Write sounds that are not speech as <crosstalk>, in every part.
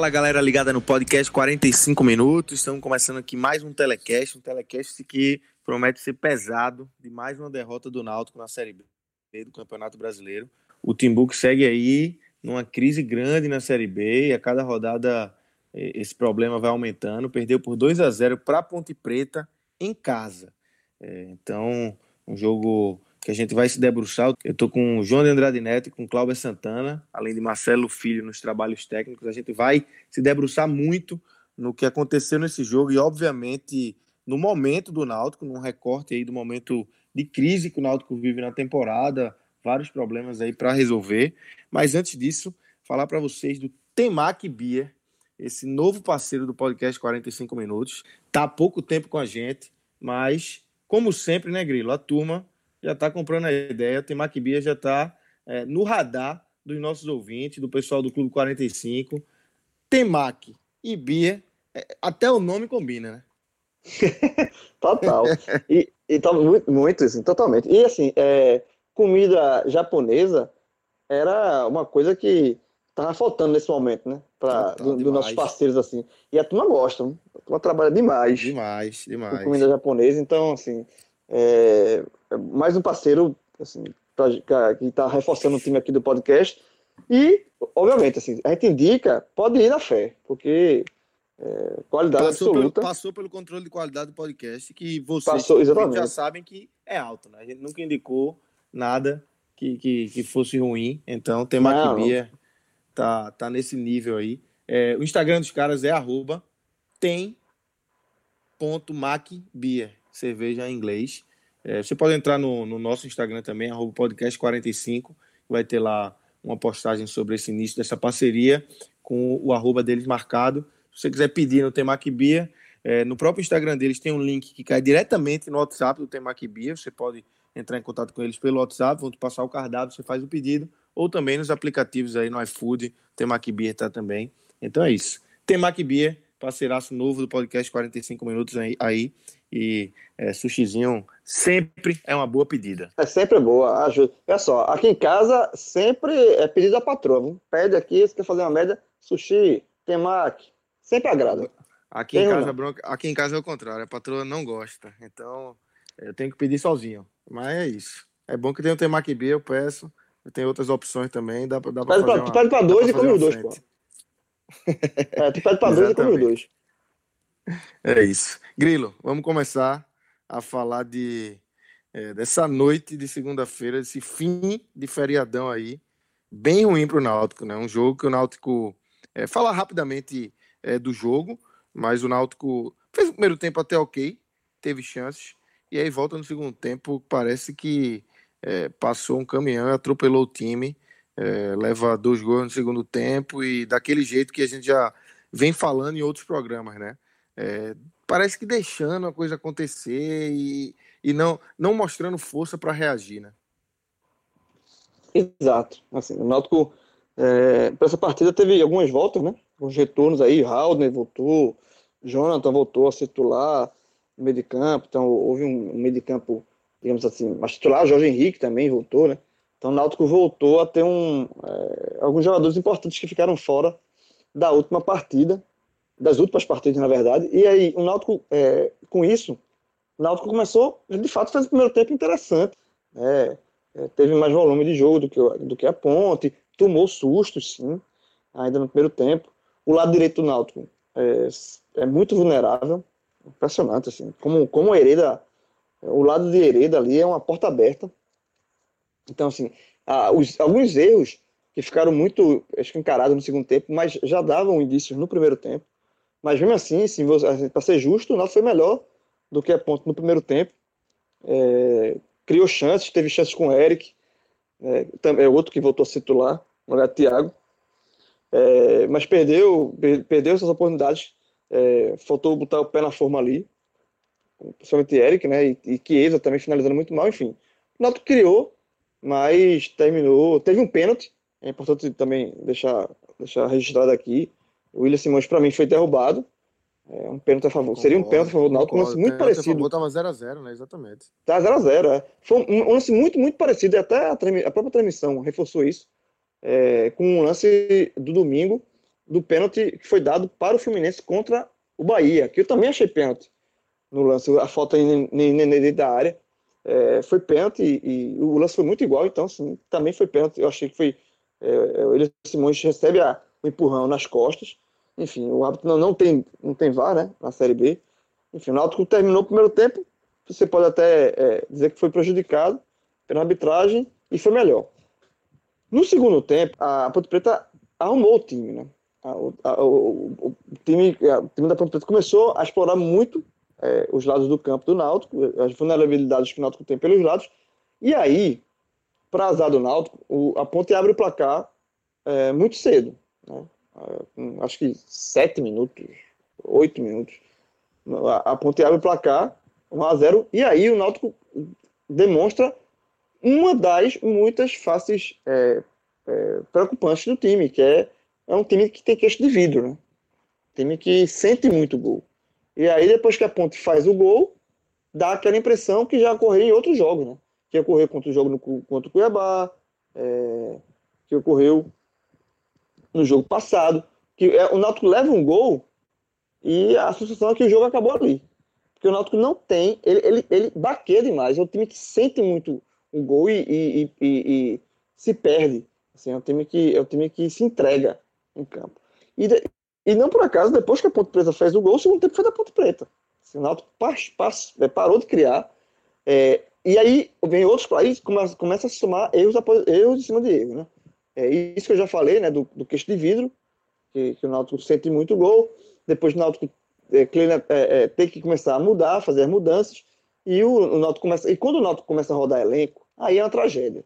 Fala galera ligada no podcast 45 minutos. Estamos começando aqui mais um telecast, um telecast que promete ser pesado de mais uma derrota do Náutico na Série B do Campeonato Brasileiro. O Timbuco segue aí numa crise grande na Série B e a cada rodada eh, esse problema vai aumentando. Perdeu por 2 a 0 para Ponte Preta em casa. É, então, um jogo que a gente vai se debruçar. Eu estou com o João de Andrade Neto e com Cláudio Santana, além de Marcelo Filho nos trabalhos técnicos. A gente vai se debruçar muito no que aconteceu nesse jogo e, obviamente, no momento do Náutico, num recorte aí do momento de crise que o Náutico vive na temporada, vários problemas aí para resolver. Mas antes disso, falar para vocês do Temac Beer, esse novo parceiro do podcast 45 Minutos. Tá há pouco tempo com a gente, mas, como sempre, né, Grilo? A turma já está comprando a ideia, o Temac Beer já está é, no radar dos nossos ouvintes, do pessoal do Clube 45. Temac e Bia, é, até o nome combina, né? <laughs> Total. E, e tá muito, muito assim, totalmente. E assim, é, comida japonesa era uma coisa que tava faltando nesse momento, né? Para dos do nossos parceiros assim. E a turma gosta, a turma trabalha demais. Demais, demais. Com comida japonesa, então assim, é, é mais um parceiro assim, pra, que está reforçando o time aqui do podcast. E, obviamente, assim, a gente indica, pode ir na fé, porque é, qualidade passou absoluta. Pelo, passou pelo controle de qualidade do podcast, que vocês passou, já sabem que é alto, né? A gente nunca indicou nada que, que, que fosse ruim. Então, tem Macbia, tá, tá nesse nível aí. É, o Instagram dos caras é arroba tem ponto macbeer, cerveja em inglês. É, você pode entrar no, no nosso Instagram também, arroba podcast45, vai ter lá uma postagem sobre esse início dessa parceria com o arroba deles marcado. Se você quiser pedir no Temac Bia, é, no próprio Instagram deles tem um link que cai diretamente no WhatsApp do Temac Bia. Você pode entrar em contato com eles pelo WhatsApp, vão te passar o cardápio, você faz o pedido, ou também nos aplicativos aí no iFood, Temac Bia está também. Então é isso. Temac Bia, parceiraço novo do podcast 45 Minutos aí. aí e é, sushizinho sempre é uma boa pedida. É sempre boa, ajuda. Olha só, aqui em casa sempre é pedido da patroa. Viu? Pede aqui, se quer fazer uma média, sushi, temaki, Sempre agrada. Aqui em, casa, bronca, aqui em casa é o contrário, a patroa não gosta. Então, eu tenho que pedir sozinho. Mas é isso. É bom que tem o temaki B, eu peço. Eu tenho outras opções também. Dá, dá pra pede pra, uma, tu pede pra dois e come os dois, pô. É, tu pede pra dois e come os dois. É isso. Grilo, vamos começar a falar de é, dessa noite de segunda-feira, esse fim de feriadão aí, bem ruim para o Náutico, né? Um jogo que o Náutico. É, falar rapidamente é, do jogo, mas o Náutico fez o primeiro tempo até ok, teve chances, e aí volta no segundo tempo, parece que é, passou um caminhão, atropelou o time, é, leva dois gols no segundo tempo, e daquele jeito que a gente já vem falando em outros programas, né? É, parece que deixando a coisa acontecer e, e não, não mostrando força para reagir, né? Exato. Assim, o Náutico, é, para essa partida, teve algumas voltas, né? os retornos aí, Haldner voltou, Jonathan voltou a titular no meio de campo, então houve um, meio de campo, digamos assim, mas titular, Jorge Henrique também voltou, né? Então o Náutico voltou a ter um, é, alguns jogadores importantes que ficaram fora da última partida, das últimas partidas, na verdade, e aí o Náutico, é, com isso, o Náutico começou, de fato, fez o primeiro tempo interessante, né? é, teve mais volume de jogo do que, do que a Ponte, tomou sustos, sim, ainda no primeiro tempo, o lado direito do Náutico é, é muito vulnerável, impressionante, assim. Como, como Hereda, o lado de Hereda ali é uma porta aberta. Então, assim, os, alguns erros que ficaram muito escancarados no segundo tempo, mas já davam indícios no primeiro tempo. Mas mesmo assim, assim para ser justo, o Náutico foi melhor do que a ponto no primeiro tempo. É, criou chances, teve chances com o Eric, é, também é outro que voltou a se titular, no lugar Thiago. É, mas perdeu, perdeu essas oportunidades. É, faltou botar o pé na forma ali, principalmente Eric, né? E, e Chiesa também finalizando muito mal, enfim. O Náutico criou, mas terminou. Teve um pênalti, é importante também deixar, deixar registrado aqui. O William Simões, para mim, foi derrubado. É um pênalti a favor. Seria um pênalti a favor do Náutico, um lance muito parecido. Estava 0x0, né? Exatamente. Tá 0x0, é. Foi um, lance muito, muito parecido, e até a, a própria transmissão reforçou isso, é, com um lance do domingo, do pênalti que foi dado para o Fluminense contra o Bahia, que eu também achei pênalti no lance, a falta dentro da área. É, foi pênalti e, e, o lance foi muito igual, então assim, também foi pênalti. Eu achei que foi. É, o Elias Simões recebe a, o empurrão nas costas enfim, o árbitro não, não, tem, não tem VAR, né, na Série B. Enfim, o Náutico terminou o primeiro tempo, você pode até é, dizer que foi prejudicado pela arbitragem e foi melhor. No segundo tempo, a Ponte Preta arrumou o time, né? A, a, o, o, time, a, o time da Ponte Preta começou a explorar muito é, os lados do campo do Náutico, as vulnerabilidades que o Náutico tem pelos lados, e aí, para azar do Náutico, o, a Ponte abre o placar é, muito cedo. Né? acho que sete minutos, oito minutos. A, a Ponte abre o placar, 1 a 0 e aí o Náutico demonstra uma das muitas faces é, é, preocupantes do time, que é, é um time que tem queixo de vidro, né? Time que sente muito gol. E aí, depois que a Ponte faz o gol, dá aquela impressão que já ocorreu em outros jogos, né? Que ocorreu contra o jogo no, contra o Cuiabá, é, que ocorreu no jogo passado, que é, o Náutico leva um gol e a sensação é que o jogo acabou ali. Porque o Náutico não tem, ele, ele, ele baqueia demais, é um time que sente muito o gol e, e, e, e se perde. Assim, é, um time que, é um time que se entrega em campo. E, de, e não por acaso, depois que a Ponte Preta fez o gol, o segundo tempo foi da Ponte Preta. Assim, o Náutico é, parou de criar. É, e aí vem outros países, começa, começa a somar erros, erros em cima de erros, né? É isso que eu já falei, né, do, do queixo de vidro, que, que, o Náutico sente muito gol, depois o Náutico é, é, é, tem que começar a mudar, fazer as mudanças, e o, o Náutico começa, e quando o Náutico começa a rodar elenco, aí é uma tragédia,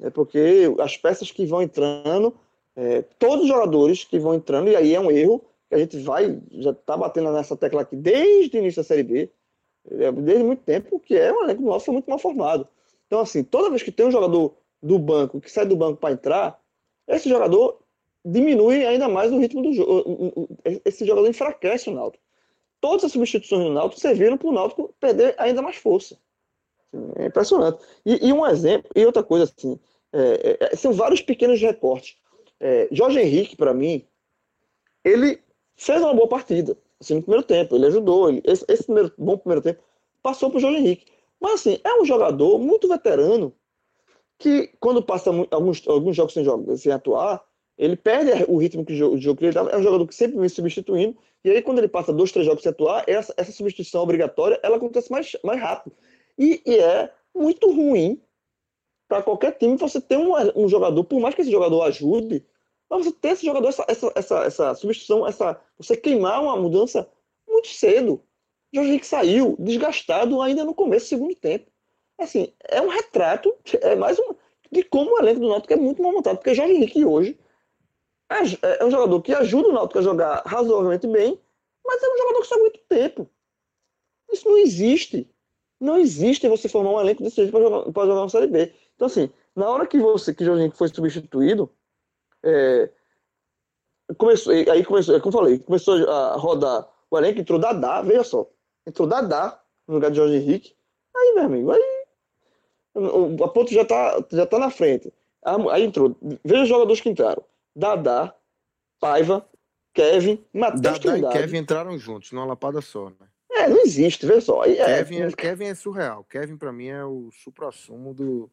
é porque as peças que vão entrando, é, todos os jogadores que vão entrando, e aí é um erro, que a gente vai, já está batendo nessa tecla aqui desde o início da Série B, é, desde muito tempo, que é um elenco nosso muito mal formado. Então, assim, toda vez que tem um jogador do banco, que sai do banco para entrar, esse jogador diminui ainda mais o ritmo do jogo. Esse jogador enfraquece o Náutico. Todas as substituições do Náutico serviram para o Náutico perder ainda mais força. É impressionante. E, e um exemplo, e outra coisa assim, é, é, são vários pequenos recortes. É, Jorge Henrique, para mim, ele fez uma boa partida assim, no primeiro tempo. Ele ajudou. Ele, esse, esse primeiro, bom primeiro tempo passou para o Jorge Henrique. Mas assim, é um jogador muito veterano que quando passa alguns, alguns jogos sem, jogo, sem atuar, ele perde o ritmo que o jogo, o jogo que ele dá. É um jogador que sempre vem substituindo. E aí, quando ele passa dois, três jogos sem atuar, essa, essa substituição obrigatória ela acontece mais, mais rápido. E, e é muito ruim para qualquer time você ter um, um jogador, por mais que esse jogador ajude, mas você ter esse jogador, essa, essa, essa, essa substituição, essa, você queimar uma mudança muito cedo. Jorge Henrique saiu desgastado ainda no começo do segundo tempo assim, é um retrato, é mais um, de como o elenco do Náutico é muito mal montado, porque Jorge Henrique hoje é, é um jogador que ajuda o Náutico a jogar razoavelmente bem, mas é um jogador que só muito tempo. Isso não existe. Não existe você formar um elenco desse jeito para jogar, jogar uma Série B. Então, assim, na hora que você, que Jorge Henrique foi substituído, é, começou, aí começou, é como eu falei, começou a rodar o elenco, entrou Dadá, veja só, entrou Dadá no lugar de Jorge Henrique, aí, meu amigo, aí a ponto já tá, já tá na frente. Aí entrou. Veja os jogadores que entraram: Dadá, Paiva, Kevin, Matheus Dadá e Kevin entraram juntos, numa lapada só, né? É, não existe, veja só. É, Kevin, é, Kevin é surreal. Kevin, pra mim, é o supra-sumo do.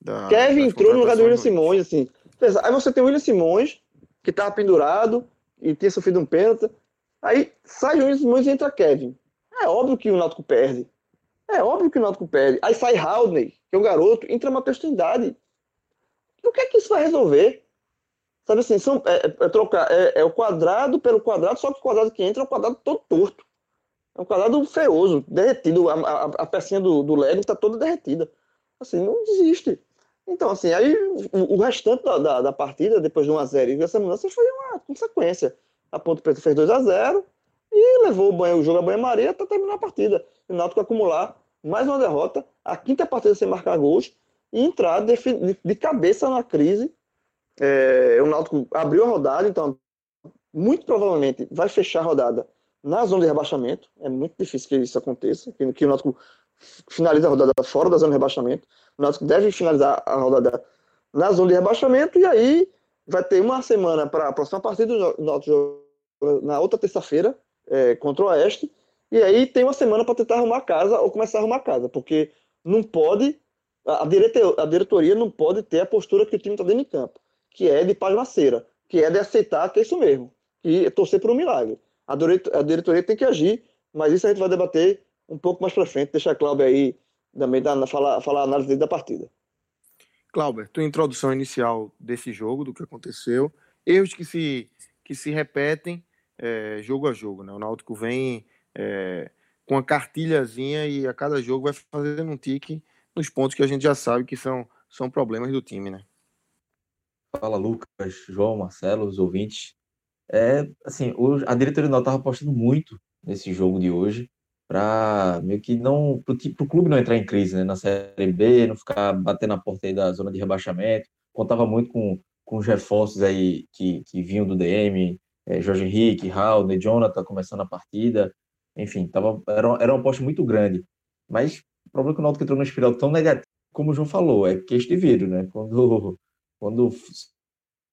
Da, Kevin entrou no lugar do William Simões, assim. Aí você tem o William Simões, que tava pendurado e tinha sofrido um pênalti. Aí sai o William Simões e entra Kevin. É óbvio que o Náutico perde. É óbvio que o Náutico perde. Aí sai Haldney, que é um garoto, entra Matheus Trindade. o que é que isso vai resolver? Sabe assim, são, é, é, é trocar, é, é, o quadrado pelo quadrado, só que o quadrado que entra é um quadrado todo torto. É um quadrado feioso, derretido. A, a, a pecinha do, do Lego está toda derretida. Assim, não desiste. Então, assim, aí o, o restante da, da, da, partida, depois de 1x0 e essa mudança, foi uma consequência. A Ponte Preta fez 2x0 e levou o, banho, o jogo a banho-maria até terminar a partida. O Náutico acumular mais uma derrota, a quinta partida sem marcar gols e entrar de, de, cabeça na crise é, o Náutico abriu a rodada, então muito provavelmente vai fechar a rodada na zona de rebaixamento. É muito difícil que isso aconteça, que, que o Náutico finalize a rodada fora da zona de rebaixamento. O Náutico deve finalizar a rodada na zona de rebaixamento e aí vai ter uma semana para a próxima partida do Náutico na outra terça-feira é, contra o Oeste. E aí tem uma semana para tentar arrumar casa ou começar a arrumar casa, porque não pode, a, a diretoria não pode ter a postura que o time está dentro de campo que é de pasmaceira, que é de aceitar que é isso mesmo, e torcer por um milagre. A diretoria, a diretoria tem que agir, mas isso a gente vai debater um pouco mais para frente. Deixa a Cláudia aí também dar, falar, falar a análise da partida. Cláudio, tua introdução inicial desse jogo, do que aconteceu, erros que se, que se repetem é, jogo a jogo. Né? O Náutico vem é, com uma cartilhazinha e a cada jogo vai fazendo um tique nos pontos que a gente já sabe que são, são problemas do time. Né? Fala, Lucas, João, Marcelo, os ouvintes. É, assim, a diretoria do estava apostando muito nesse jogo de hoje para meio que não para o clube não entrar em crise né, na Série B, não ficar batendo na porta aí da zona de rebaixamento. Contava muito com, com os reforços aí que, que vinham do DM, é, Jorge Henrique, Raul, Jonathan começando a partida. Enfim, tava, era, era uma aposta muito grande. Mas o problema é que o Náutico entrou numa espiral tão negativa, como o João falou, é queixo de vidro, né? Quando <laughs> quando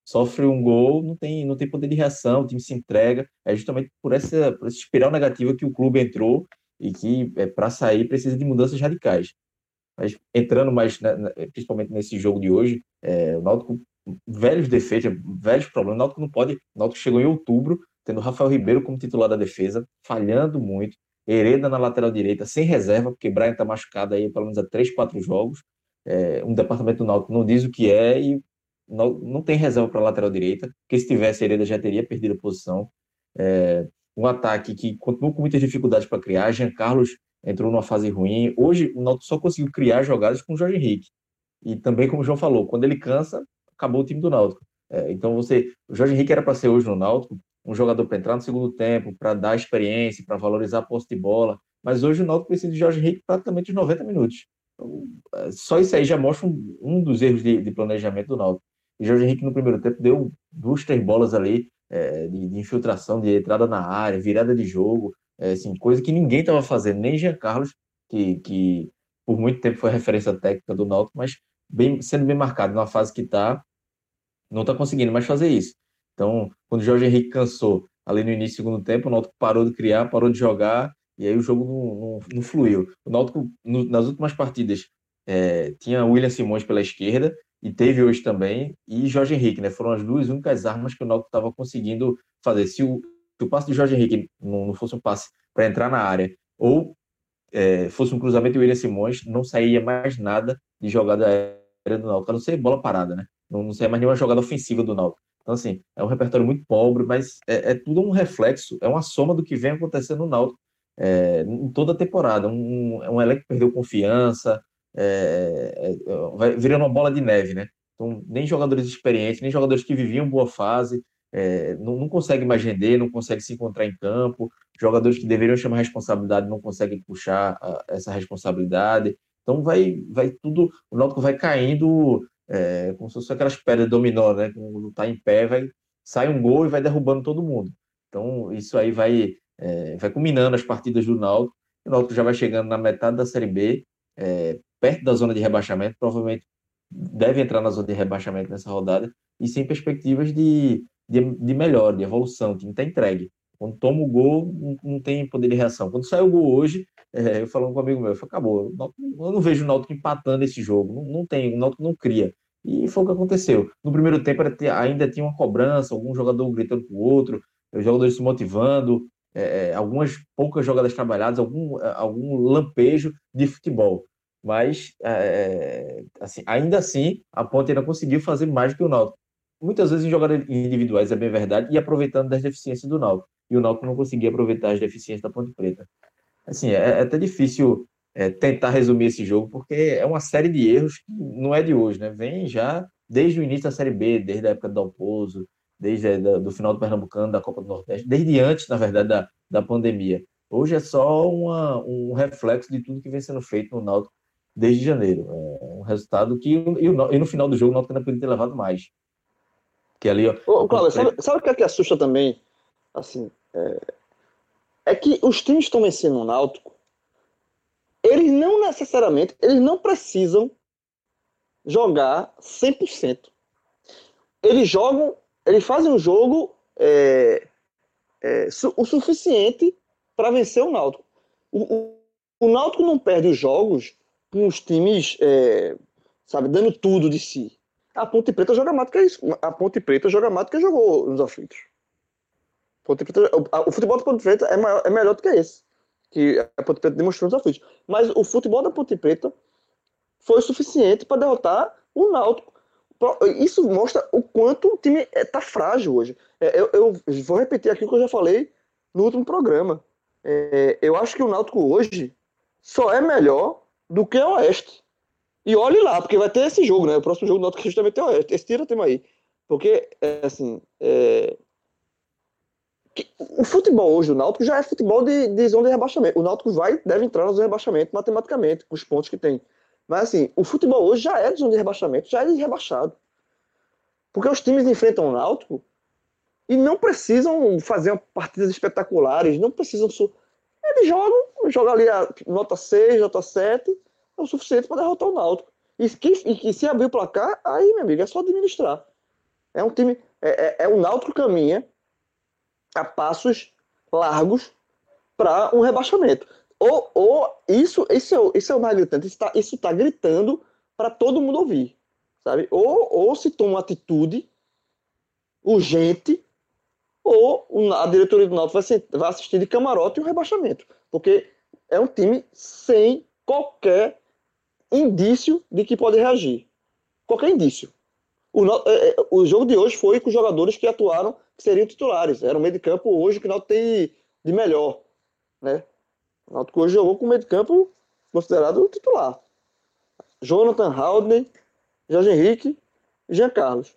sofre um gol, não tem, não tem poder de reação, o time se entrega. É justamente por essa, por essa espiral negativa que o clube entrou e que, é, para sair, precisa de mudanças radicais. Mas entrando mais, né, principalmente nesse jogo de hoje, é, o Náutico, velhos defeitos, velhos problemas. O Náutico não pode. O Náutico chegou em outubro, tendo Rafael Ribeiro como titular da defesa, falhando muito. Hereda na lateral direita, sem reserva, porque Brian está machucado aí pelo menos há três, quatro jogos. É, um departamento do Náutico não diz o que é e não, não tem reserva para a lateral direita, porque se tivesse, Hereda já teria perdido a posição. É, um ataque que continuou com muitas dificuldades para criar. Jean Carlos entrou numa fase ruim. Hoje, o Náutico só conseguiu criar jogadas com o Jorge Henrique. E também, como o João falou, quando ele cansa, acabou o time do Náutico. É, então, você, o Jorge Henrique era para ser hoje no Náutico um jogador para entrar no segundo tempo, para dar experiência, para valorizar a posse de bola. Mas hoje o Náutico precisa de Jorge Henrique praticamente os 90 minutos. Então, é, só isso aí já mostra um, um dos erros de, de planejamento do Náutico. E Jorge Henrique, no primeiro tempo, deu duas, três bolas ali é, de, de, infiltração, de entrada na área, virada de jogo, é, assim, coisa que ninguém estava fazendo, nem Jean Carlos, que, que por muito tempo foi referência técnica do Náutico, mas bem, sendo bem marcado na fase que está, não está conseguindo mais fazer isso. Então, quando o Jorge Henrique cansou ali no início do segundo tempo, o Náutico parou de criar, parou de jogar, e aí o jogo não, não, não fluiu. O Náutico, no, nas últimas partidas, é, tinha William Simões pela esquerda, e teve hoje também, e Jorge Henrique, né? Foram as duas únicas armas que o Náutico estava conseguindo fazer. Se o, se o passe de Jorge Henrique não, não fosse um passe para entrar na área, ou é, fosse um cruzamento de William Simões, não saía mais nada de jogada aérea do Náutico, a não ser bola parada, né? Não, não saía mais nenhuma jogada ofensiva do Náutico. Então, assim, é um repertório muito pobre, mas é, é tudo um reflexo, é uma soma do que vem acontecendo no Náutico é, em toda a temporada. Um, um elenco que perdeu confiança, é, é, é, vai virando uma bola de neve, né? Então, nem jogadores experientes, nem jogadores que viviam boa fase, é, não, não conseguem mais render, não conseguem se encontrar em campo, jogadores que deveriam chamar responsabilidade não conseguem puxar a, essa responsabilidade. Então, vai, vai tudo, o Náutico vai caindo é, como se fosse aquelas pedras dominó, né? Quando está em pé, vai, sai um gol e vai derrubando todo mundo. Então, isso aí vai, é, vai culminando as partidas do Náutico. O Náutico já vai chegando na metade da Série B, é, perto da zona de rebaixamento, provavelmente deve entrar na zona de rebaixamento nessa rodada, e sem perspectivas de, de, de melhora, de evolução, o time está entregue. Quando toma o gol, não, não, tem poder de reação. Quando sai o gol hoje, é, eu falando com um amigo meu, eu falei, acabou, eu não vejo o Náutico empatando esse jogo, não, não tem, o Náutico não cria. E foi o que aconteceu. No primeiro tempo ainda tinha uma cobrança, algum jogador gritando com o outro, os jogadores se motivando, é, é algumas poucas jogadas trabalhadas, algum, algum lampejo de futebol Mas, é, assim, ainda assim, a Ponte ainda conseguiu fazer mais do que o Náutico. Muitas vezes em jogadas individuais, é bem verdade, e aproveitando das deficiências do Náutico. E o Náutico não conseguia aproveitar as deficiências da Ponte Preta. Assim, é, é até difícil é, tentar resumir esse jogo, porque é uma série de erros que não é de hoje, né? Vem já desde o início da Série B, desde a época do Dalpozo, desde o do final do Pernambucano, da Copa do Nordeste, desde antes, na verdade, da, da pandemia. Hoje é só uma, um reflexo de tudo que vem sendo feito no Náutico desde janeiro. É um resultado que. E, no, e no final do jogo o Náutico ainda podia ter levado mais. Que ali, ó. Ô, Cláudio, sabe, sabe o que é que assusta também? Assim, é, é que os times estão vencendo o Náutico eles não necessariamente, eles não precisam jogar 100%. Eles jogam, eles fazem um jogo é, é, su, o suficiente para vencer o Náutico. O, o, o, Náutico não perde os jogos com os times, é, sabe, dando tudo de si. A Ponte Preta joga mais do que isso. A Ponte Preta joga mais que jogou nos aflitos. Ponte Preta, o, o futebol da Ponte Preta é, maior, é melhor do que esse que a Ponte Preta demonstrou nos aflitos. Mas o futebol da Ponte Preta foi suficiente para derrotar o Náutico. Isso mostra o quanto o time está frágil hoje. É, eu, eu, vou repetir aquilo que eu já falei no último programa. É, eu acho que o Náutico hoje só é melhor do que o Oeste. E olhe lá, porque vai ter esse jogo, né? O próximo jogo do Náutico é justamente é o Oeste. Esse tira tema aí. Porque, é, assim, é, o futebol hoje do Náutico já é futebol de, de zona de rebaixamento. O Náutico vai, deve entrar na zona de rebaixamento matematicamente, com os pontos que tem. Mas assim, o futebol hoje já é de zona de rebaixamento, já é de rebaixado. Porque os times enfrentam o Náutico e não precisam fazer partidas espetaculares, não precisam. Eles jogam, jogam ali a nota 6, nota 7, é o suficiente para derrotar o Náutico. E que, e que se abrir o placar, aí, meu amigo, é só administrar. É um time. É, é, é o Náutico caminha a passos largos para um rebaixamento. Ou, ou isso, isso, é, isso é o mais gritante, isso está tá gritando para todo mundo ouvir, sabe? Ou, ou se toma uma atitude urgente, ou a diretoria do Náutico vai, vai assistir de camarote o rebaixamento, porque é um time sem qualquer indício de que pode reagir. Qualquer indício. O, é, é, o jogo de hoje foi com jogadores que atuaram que seriam titulares. Era um meio de campo hoje que o Náutico tem de melhor, né? O Náutico hoje jogou com o meio de campo considerado titular. Jonathan Haldner, Jorge Henrique e Jean Carlos.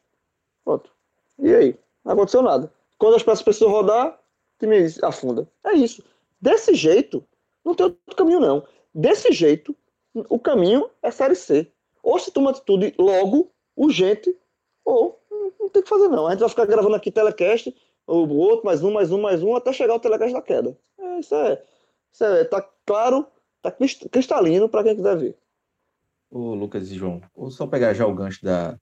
Pronto. E aí? Não aconteceu nada. Quando as peças precisam rodar, o time afunda. É isso. Desse jeito, não tem outro caminho, não. Desse jeito, o caminho é Série C. Ou se toma atitude logo, urgente, ou não tem que fazer, não. A gente vai ficar gravando aqui telecast, o outro, mais um, mais um, mais um, até chegar o telecast da queda. É, isso é. Isso é, tá claro, tá cristalino para quem quiser ver. Ô, Lucas e João, vou só pegar já o gancho da,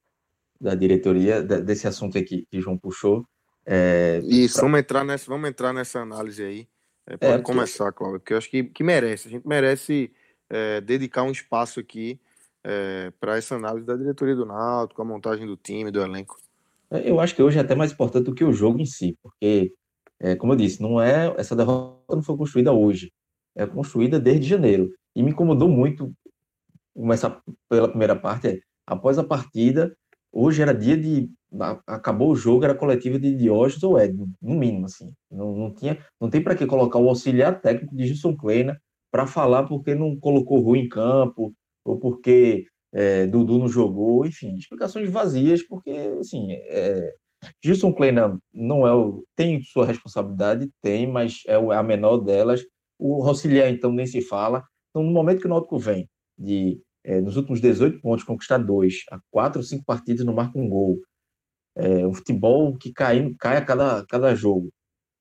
da diretoria, desse assunto aqui que João puxou. É, Isso, pra... vamos, entrar nessa, vamos entrar nessa análise aí. É, pode é, começar, Cláudio, porque eu acho que, que merece. A gente merece é, dedicar um espaço aqui é, para essa análise da diretoria do Náutico, a montagem do time, do elenco. Eu acho que hoje é até mais importante do que o jogo em si, porque, é, como eu disse, não é essa derrota não foi construída hoje, é construída desde janeiro. E me incomodou muito começar pela primeira parte. É, após a partida, hoje era dia de acabou o jogo, era coletiva de Diógenes ou Ed, no mínimo assim. Não, não tinha, não tem para que colocar o auxiliar técnico de Gilson Kleina para falar porque não colocou Rui em campo ou porque é, Dudu não jogou, enfim, explicações vazias, porque, assim, é, Gilson Kleina não é o, tem sua responsabilidade, tem, mas é a menor delas. O Rossilier, então, nem se fala. Então, no momento que o Náutico vem de, é, nos últimos 18 pontos, conquistar dois, a quatro ou cinco partidas não marca um gol, é, um futebol que cai, cai a cada, cada jogo.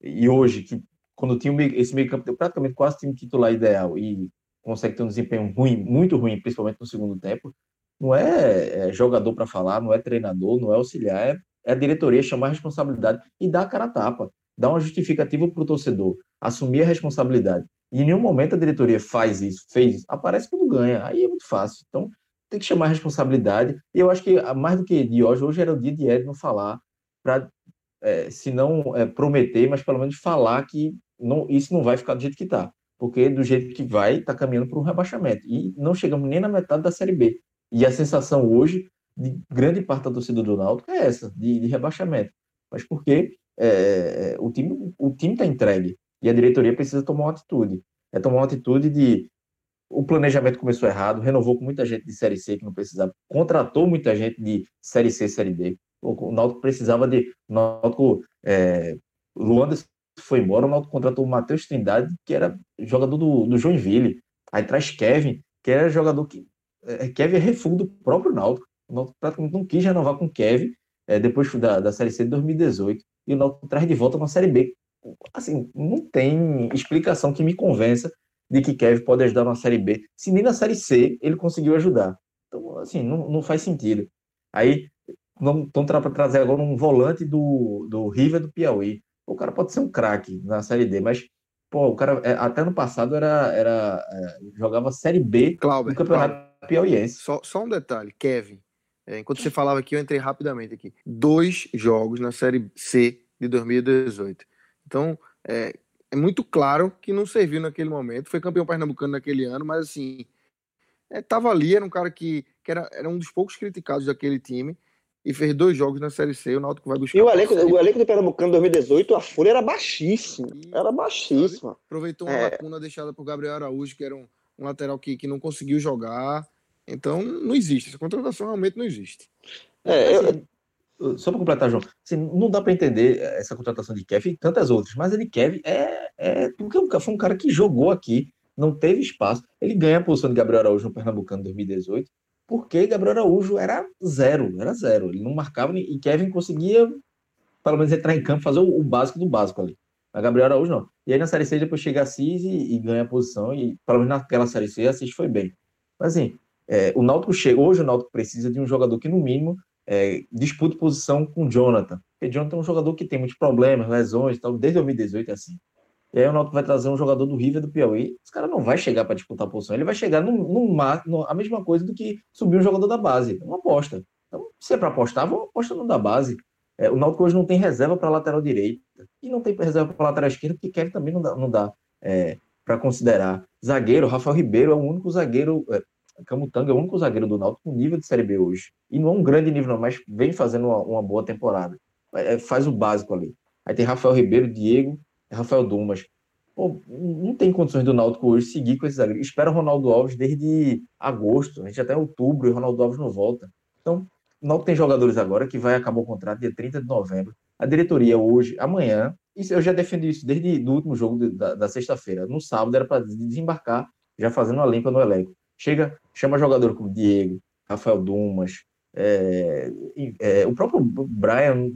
E hoje, que quando tinha esse meio campo, praticamente quase time titular ideal e consegue ter um desempenho ruim, muito ruim, principalmente no segundo tempo, não é, é jogador para falar, não é treinador, não é auxiliar, é, é a diretoria chamar a responsabilidade e dar a cara a tapa, dar uma justificativa para o torcedor, assumir a responsabilidade. E em nenhum momento a diretoria faz isso, fez isso, aparece quando ganha, aí é muito fácil. Então tem que chamar a responsabilidade. E eu acho que mais do que de hoje, hoje era o dia de Edno falar, para, é, se não é, prometer, mas pelo menos falar que não, isso não vai ficar do jeito que está porque do jeito que vai, está caminhando para um rebaixamento. E não chegamos nem na metade da Série B. E a sensação hoje de grande parte da torcida do Náutico é essa, de, de rebaixamento. Mas porque é, o time o time está entregue e a diretoria precisa tomar uma atitude. É tomar uma atitude de o planejamento começou errado, renovou com muita gente de Série C que não precisava, contratou muita gente de Série C, Série D. O Náutico precisava de. O Náutico, é, foi embora, o Náutico contratou o Matheus Trindade, que era jogador do, do Joinville. Aí traz Kevin, que era jogador que. É, Kevin é refúgio do próprio Náutico. O Náutico praticamente não quis renovar com Kevin é, depois da, da Série C de 2018. E o Náutico traz de volta uma Série B. Assim, não tem explicação que me convença de que Kevin pode ajudar na Série B, se nem na Série C ele conseguiu ajudar. Então, assim, não, não faz sentido. Aí, estão para trazer agora um volante do, do River do Piauí. O cara pode ser um craque na Série D, mas, pô, o cara, é, até no passado, era, era é, jogava Série B Clauber, do Campeonato Clauber. Piauiense. Só, só um detalhe, Kevin. É, enquanto você falava aqui, eu entrei rapidamente aqui. Dois jogos na Série C de 2018. Então, é, é muito claro que não serviu naquele momento. Foi campeão pernambucano naquele ano, mas assim, estava é, ali, era um cara que, que era, era um dos poucos criticados daquele time e fez dois jogos na Série C. O Náutico vai buscar. E o elenco, o elenco do Pernambucano 2018, a folha era baixíssima. Era baixíssima. Aproveitou uma é... lacuna deixada por Gabriel Araújo, que era um, um, lateral que, que não conseguiu jogar. Então, não existe. Essa contratação realmente não existe. É, eu, só para completar, João, assim, não dá para entender essa contratação de Kevin e tantas outras, mas de Kevin é, é porque foi um cara que jogou aqui, não teve espaço. Ele ganha a posição de Gabriel Araújo no Pernambucano 2018, porque Gabriel Araújo era zero, era zero. Ele não marcava e Kevin conseguia, pelo menos, entrar em campo, fazer o, básico do básico ali. Mas Gabriel Araújo não. E aí na Série C depois chega Assis e, e ganha a posição, e pelo menos naquela Série C Assis foi bem. Mas assim, é, o Náutico chega, hoje o Náutico precisa de um jogador que, no mínimo, é, disputa posição com Jonathan. Porque Jonathan é um jogador que tem muitos problemas, lesões, tal, desde 2018 é assim. E aí o Náutico vai trazer um jogador do River do Piauí. Esse cara não vai chegar para disputar a posição, ele vai chegar no, no, a mesma coisa do que subir um jogador da base. É uma aposta. Então, se é para apostar, vamos aposta no da base. É, o Náutico hoje não tem reserva para lateral direita e não tem reserva para lateral esquerda, porque Kevin também não dá, não dá é, para considerar. Zagueiro, Rafael Ribeiro é o único zagueiro, é, Camutanga é o único zagueiro do Náutico com nível de Série B hoje. E não é um grande nível, não, mas vem fazendo uma, uma boa temporada. É, faz o básico ali. Aí tem Rafael Ribeiro, Diego, Rafael Dumas. Pô, não tem condições do Náutico hoje seguir com esse zagueiro. Espera o Ronaldo Alves desde agosto. A gente até outubro e o Ronaldo Alves não volta. Então, o Náutico tem jogadores agora que vai acabar o contrato dia 30 de novembro. A diretoria hoje, amanhã, isso eu já defendi isso desde o último jogo de, da, da sexta-feira. No sábado era para desembarcar, já fazendo uma limpa no elenco. Chega, chama jogador como Diego, Rafael Dumas, é, é, o próprio Brian.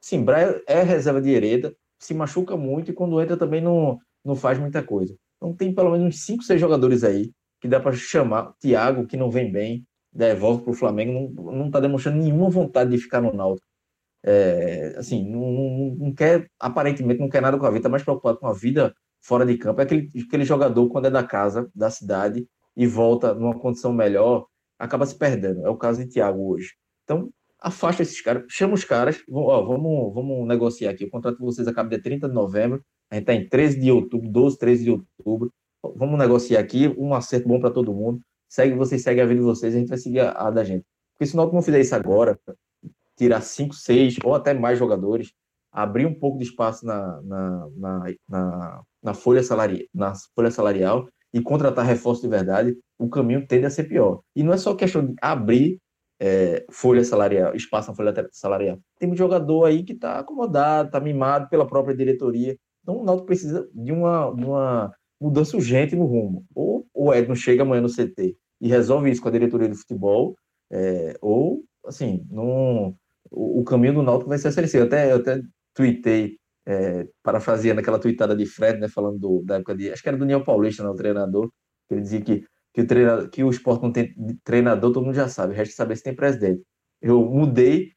Sim, Brian é reserva de hereda, se machuca muito e quando entra também não, não faz muita coisa. Então tem pelo menos uns 5, 6 jogadores aí que dá para chamar. Thiago, que não vem bem, devolve para o Flamengo, não está demonstrando nenhuma vontade de ficar no Náutico. É, assim, não, não, não, quer, aparentemente não quer nada com a vida, está mais preocupado com a vida fora de campo. É aquele, aquele jogador, quando é da casa, da cidade, e volta numa condição melhor, acaba se perdendo. É o caso de Thiago hoje. Então, afasta esses caras, chama os caras, ó, vamos, vamos negociar aqui. O contrato de vocês acaba dia 30 de novembro, a gente está em 13 de outubro, 12, 13 de outubro. Vamos negociar aqui, um acerto bom para todo mundo. Segue, vocês seguem a vida de vocês, a gente vai seguir a, a da gente. Porque se nós não fizer isso agora, tirar 5, 6 ou até mais jogadores, abrir um pouco de espaço na, na, na, na, na folha, salari, na folha salarial e contratar reforço de verdade, o caminho tende a ser pior. E não é só questão de abrir é, folha salarial, espaço na folha salarial. Tem um jogador aí que está acomodado, está mimado pela própria diretoria. Então o Náutico precisa de uma, de uma mudança urgente no rumo. Ou o Edno chega amanhã no CT e resolve isso com a diretoria do futebol, é, ou, assim, não, o, o, caminho do Náutico vai ser a Série. Eu até, eu até tuitei é, parafraseando aquela tweetada de Fred, né, falando do, da época de. Acho que era do Niel Paulista, né, o treinador, que ele dizia que, que, o treinador, que o esporte não tem treinador, todo mundo já sabe, resta saber se tem presidente. Eu mudei,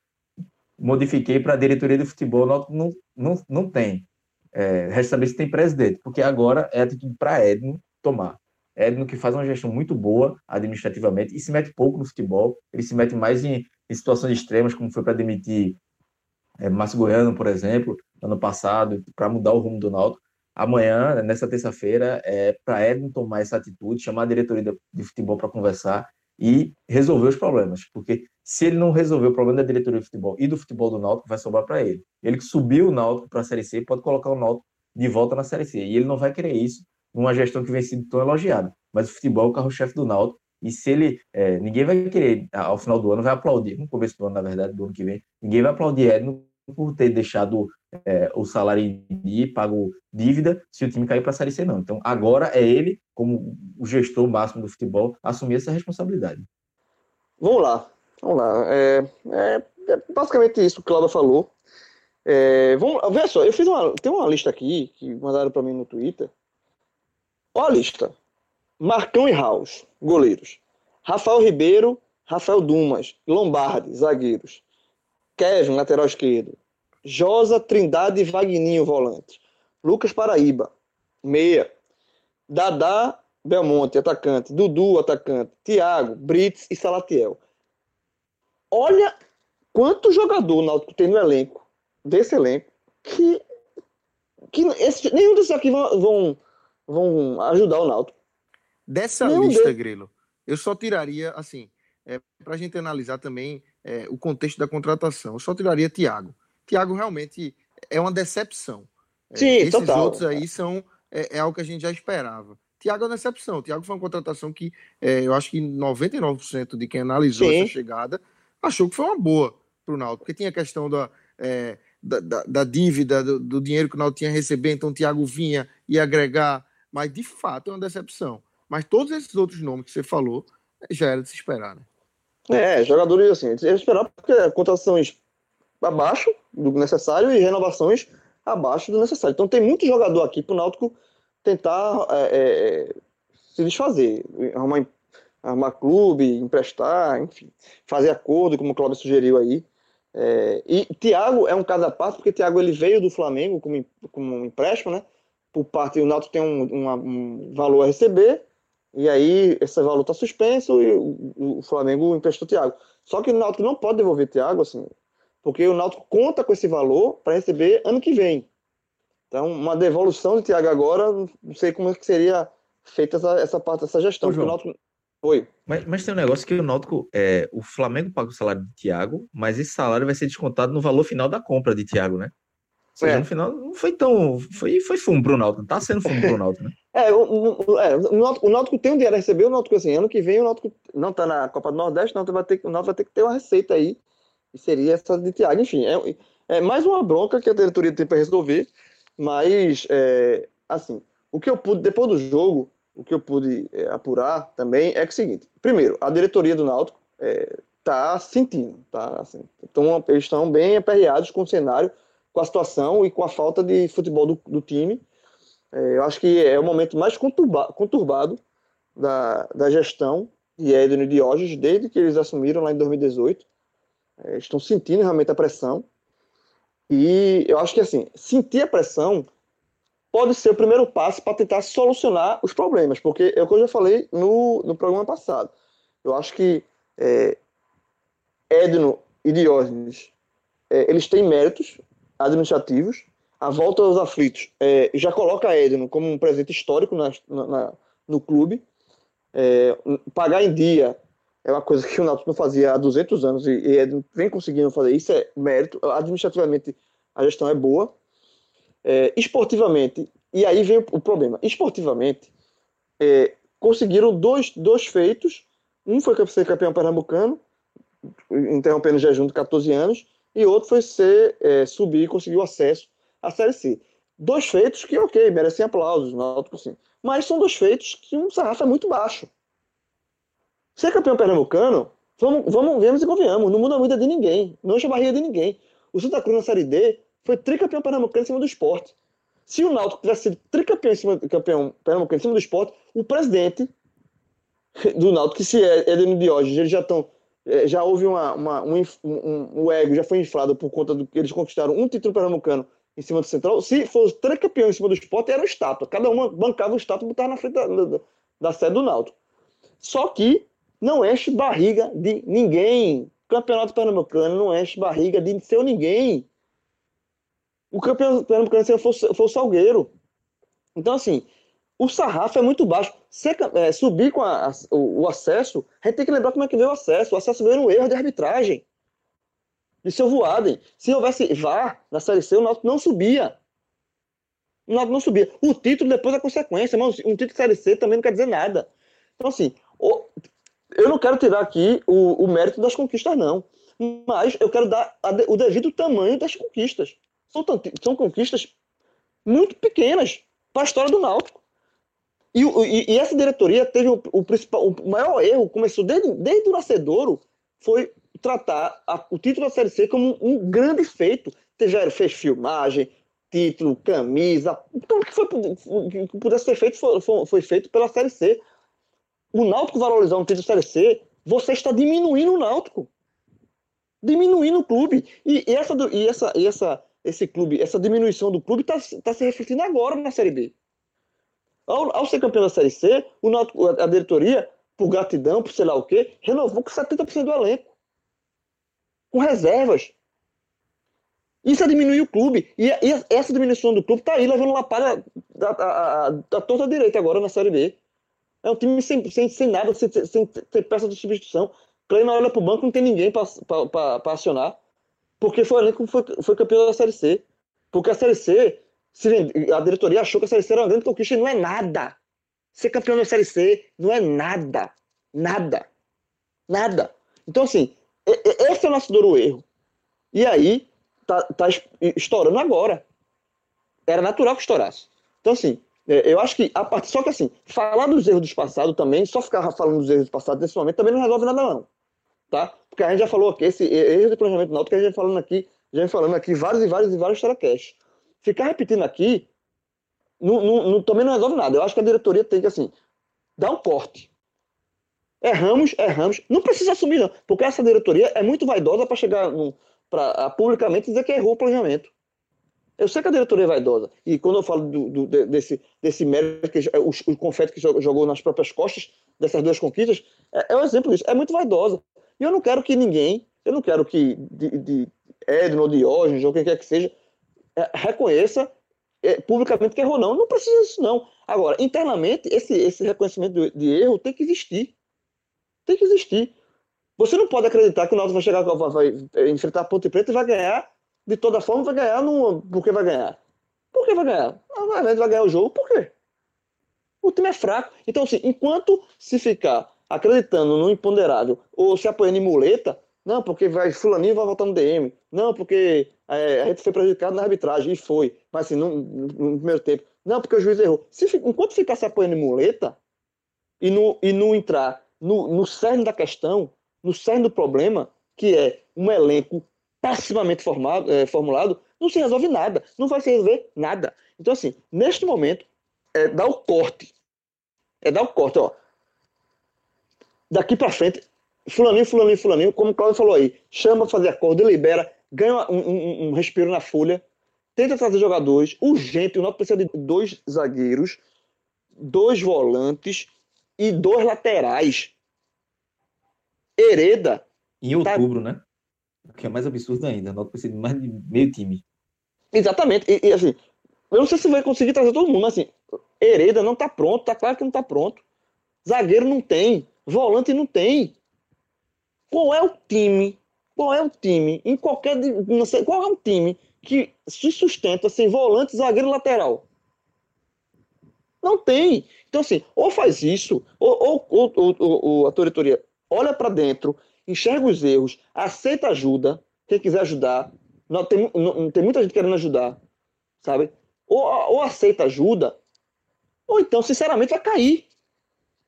modifiquei para a diretoria do futebol, não, não, não tem. É, resta saber se tem presidente, porque agora é atitude para Edno tomar. Edno que faz uma gestão muito boa administrativamente e se mete pouco no futebol, ele se mete mais em, em situações extremas, como foi para demitir é, Márcio Goiano, por exemplo, ano passado, para mudar o rumo do Náutico. Amanhã, nessa terça-feira, é para Edno tomar essa atitude, chamar a diretoria de futebol para conversar e resolver os problemas. Porque se ele não resolver o problema da diretoria de futebol e do futebol do Náutico, vai sobrar para ele. Ele que subiu o Náutico para a Série C pode colocar o Náutico de volta na Série C. E ele não vai querer isso numa gestão que vem sendo tão elogiada. Mas o futebol é o carro-chefe do Náutico. E se ele. É, ninguém vai querer, ao final do ano, vai aplaudir, no começo do ano, na verdade, do ano que vem, ninguém vai aplaudir Edno por ter deixado é, o salário em dia, pago dívida, se o time cair para a Série C, não. Então, agora é ele, como o gestor máximo do futebol, assumir essa responsabilidade. Vamos lá, vamos lá. É, é, é basicamente isso que o Cláudio falou. É, vamos, veja só, eu fiz uma, tem uma lista aqui que mandaram para mim no Twitter. Olha a lista. Marcão e Raus, goleiros. Rafael Ribeiro, Rafael Dumas, Lombardi, zagueiros. Kevin, lateral esquerdo. Josa, Trindade e Vagninho, volante. Lucas Paraíba, meia. Dadá, Belmonte, atacante. Dudu, atacante. Thiago, Brits e Salatiel. Olha quanto jogador o Náutico tem no elenco, desse elenco, que, que esse, nenhum desses aqui vão, vão, vão ajudar o Náutico. Dessa nenhum lista, deles. Grilo, eu só tiraria, assim, é, para a gente analisar também é, o contexto da contratação. Eu só tiraria Thiago. Thiago realmente é uma decepção. É, Sim, Esses total. outros aí são é, é, algo que a gente já esperava. Thiago é uma decepção. Thiago foi uma contratação que é, eu acho que 99% de quem analisou Sim. essa chegada achou que foi uma boa para o Náutico, porque tinha a questão da, é, da, da, da, dívida, do, do, dinheiro que o Náutico tinha a receber, então o Thiago vinha e agregar, mas de fato é uma decepção. Mas todos esses outros nomes que você falou já era de se esperar, né? É, jogadores assim, eu esperava porque contratações abaixo do necessário e renovações abaixo do necessário. Então tem muito jogador aqui para o Náutico tentar é, é, se desfazer, arrumar, arrumar clube, emprestar, enfim, fazer acordo, como o Cláudio sugeriu aí. É, e Thiago é um caso à parte, porque Thiago ele veio do Flamengo como, como um empréstimo, né? Por parte, o Náutico tem um, um, um valor a receber, e aí esse valor está suspenso e o, o Flamengo emprestou Thiago. Só que o Náutico não pode devolver Thiago, assim, porque o Náutico conta com esse valor para receber ano que vem. Então, uma devolução de Thiago agora, não sei como é que seria feita essa, essa parte dessa gestão. Ô, João, Náutico... Oi. Mas, mas, tem um negócio que o Náutico, é, o Flamengo paga o salário de Thiago, mas esse salário vai ser descontado no valor final da compra de Thiago, né? Seja, é. no final não foi tão. Foi, foi fumo pro Náutico, não tá sendo fumo pro Náutico, né? <laughs> É, o, o, é, o, Náutico, o Náutico tem um dinheiro a receber, o Náutico assim, ano que vem o Náutico não tá na Copa do Nordeste, o Náutico vai ter, o Náutico vai ter que ter uma receita aí, e seria essa de Thiago. Enfim, é, é mais uma bronca que a diretoria tem para resolver, mas, é, assim, o que eu pude, depois do jogo, o que eu pude é, apurar também é, que é o seguinte: primeiro, a diretoria do Náutico é, tá sentindo, tá? Assim, então, eles estão bem aperreados com o cenário com a situação e com a falta de futebol do, do time. É, eu acho que é o momento mais conturba, conturbado da, da gestão de Edno e Diógenes desde que eles assumiram lá em 2018. É, estão sentindo realmente a pressão. E eu acho que assim, sentir a pressão pode ser o primeiro passo para tentar solucionar os problemas, porque é o que eu já falei no, no programa passado. Eu acho que é, Edno e Diógenes é, eles têm méritos, administrativos. A volta aos aflitos é, já coloca Edno como um presente histórico na, na, no clube. É, pagar em dia é uma coisa que o Náutico não fazia há 200 anos e, e Edno vem conseguindo fazer. Isso é mérito. Administrativamente, a gestão é boa. É, esportivamente, e aí vem o problema. Esportivamente, é, conseguiram dois, dois feitos. Um foi ser campeão pernambucano, interrompendo o jejum de 14 anos, e outro foi ser é, subir e conseguir o acesso à Série C. Dois feitos que, ok, merecem aplausos, Náutico sim. Mas são dois feitos que um sarrafo é muito baixo. Ser campeão pernambucano, vamos, vamos, vemos e convenhamos, não muda a vida de ninguém, não enche a barriga de ninguém. O Santa Cruz na Série D foi tricampeão pernambucano em cima do esporte. Se o Náutico tivesse sido tricampeão em cima, campeão pernambucano em cima do esporte, o presidente do Náutico, que se é Edeno Diógenes, eles já estão é, já houve uma, uma um, um, um, ego, já foi inflado por conta do que eles conquistaram um título pernambucano em cima do Central. Se fosse três campeões em cima do esporte, era estátua. Cada uma bancava um estátua e botava na frente da, da, da sede do Náutico. Só que não enche barriga de ninguém. campeonato pernambucano não enche barriga de seu ninguém. O campeão pernambucano foi, foi o Salgueiro. Então, assim, o sarrafo é muito baixo. Ser, é, subir com a, a, o, o, acesso, a gente tem que lembrar como é que veio o acesso. O acesso veio no erro de arbitragem. De seu Voaden. Se houvesse VAR na Série C, o Náutico não subia. O Náutico não subia. O título depois é consequência, mas um título de Série C também não quer dizer nada. Então, assim, eu não quero tirar aqui o, o, mérito das conquistas, não. Mas eu quero dar a, o devido tamanho das conquistas. São, são conquistas muito pequenas para a história do Náutico. E, e, e, essa diretoria teve o, o, principal, o maior erro, começou desde, desde o nascedouro, foi tratar a, o título da Série C como um, grande feito. Teve, fez filmagem, título, camisa, tudo que, foi, que pudesse ser feito foi, foi, foi, feito pela Série C. O Náutico valorizar um título da Série C, você está diminuindo o Náutico. Diminuindo o clube. E, essa, e essa, e essa, esse clube, essa diminuição do clube está tá se refletindo agora na Série B. Ao, ao ser campeão da Série C, o Náutico, a diretoria, por gratidão, por sei lá o quê, renovou com 70% do elenco. Com reservas. Isso é diminuir o clube. E, essa diminuição do clube está aí levando uma palha da, da, da toda a direita agora na Série B. É um time sem, sem, sem nada, sem, sem ter peça de substituição. Kleina olha para o banco não tem ninguém para acionar. Porque foi o foi, foi campeão da Série C. Porque a Série C a diretoria achou que a Série C era uma grande conquista e não é nada. Ser campeão da Série C não é nada. Nada. Nada. Então, assim, esse é o nosso duro erro. E aí, tá, tá estourando agora. Era natural que estourasse. Então, assim, eu acho que a parte. Só que, assim, falar dos erros do passado também, só ficar falando dos erros do passado nesse momento também não resolve nada, não. Tá? Porque a gente já falou aqui, esse erro de planejamento náutico que a gente já falando aqui, já falando aqui vários e vários e vários telecasts ficar repetindo aqui não, não, não, também não resolve nada. Eu acho que a diretoria tem que, assim, dar um porte. Erramos, erramos. Não precisa assumir, não. Porque essa diretoria é muito vaidosa para chegar para publicamente dizer que errou o planejamento. Eu sei que a diretoria é vaidosa. E quando eu falo do, do, desse, desse mérito, que, o, o que jogou nas próprias costas dessas duas conquistas, é, é um exemplo disso. É muito vaidosa. E eu não quero que ninguém, eu não quero que de, de Edno, Diógenes, ou quem quer que seja, é, reconheça é, publicamente que errou, não. Não precisa disso, não. Agora, internamente, esse, esse reconhecimento de, de, erro tem que existir. Tem que existir. Você não pode acreditar que o Náutico vai chegar, vai, vai enfrentar a Ponte Preta e vai ganhar, de toda forma, vai ganhar no, porque vai ganhar. Por que vai ganhar? Vai ganhar o jogo, por quê? O time é fraco. Então, assim, enquanto se ficar acreditando no imponderável ou se apoiando em muleta, não, porque vai, fulaninho vai voltar no DM. Não, porque é, a gente foi prejudicado na arbitragem, e foi. Mas assim, no, no primeiro tempo. Não, porque o juiz errou. Se, enquanto ficar se apoiando em muleta e não, e não entrar no, no cerne da questão, no cerne do problema, que é um elenco pessimamente formado, é, formulado, não se resolve nada. Não vai se resolver nada. Então, assim, neste momento, é dar o corte. É dar o corte, ó. Daqui para frente, fulaninho, fulaninho, fulaninho, como o Claudio falou aí, chama fazer acordo, libera, ganha um, um, um, respiro na folha, tenta trazer jogadores, urgente, o Náutico precisa de dois zagueiros, dois volantes e dois laterais. Hereda. Em outubro, tá... né? O que é mais absurdo ainda, o precisa de mais de meio time. Exatamente, e, e, assim, eu não sei se vai conseguir trazer todo mundo, mas assim, Hereda não tá pronto, tá claro que não tá pronto. Zagueiro não tem, volante não tem. Qual é o time? Qual é o time? Em qualquer. Não sei, qual é o time que se sustenta sem volante, zagueiro lateral? Não tem. Então, assim, ou faz isso, ou, ou, ou, ou a diretoria olha para dentro, enxerga os erros, aceita ajuda, quem quiser ajudar. Não, tem, não, tem muita gente querendo ajudar, sabe? Ou, ou aceita ajuda, ou então, sinceramente, vai cair.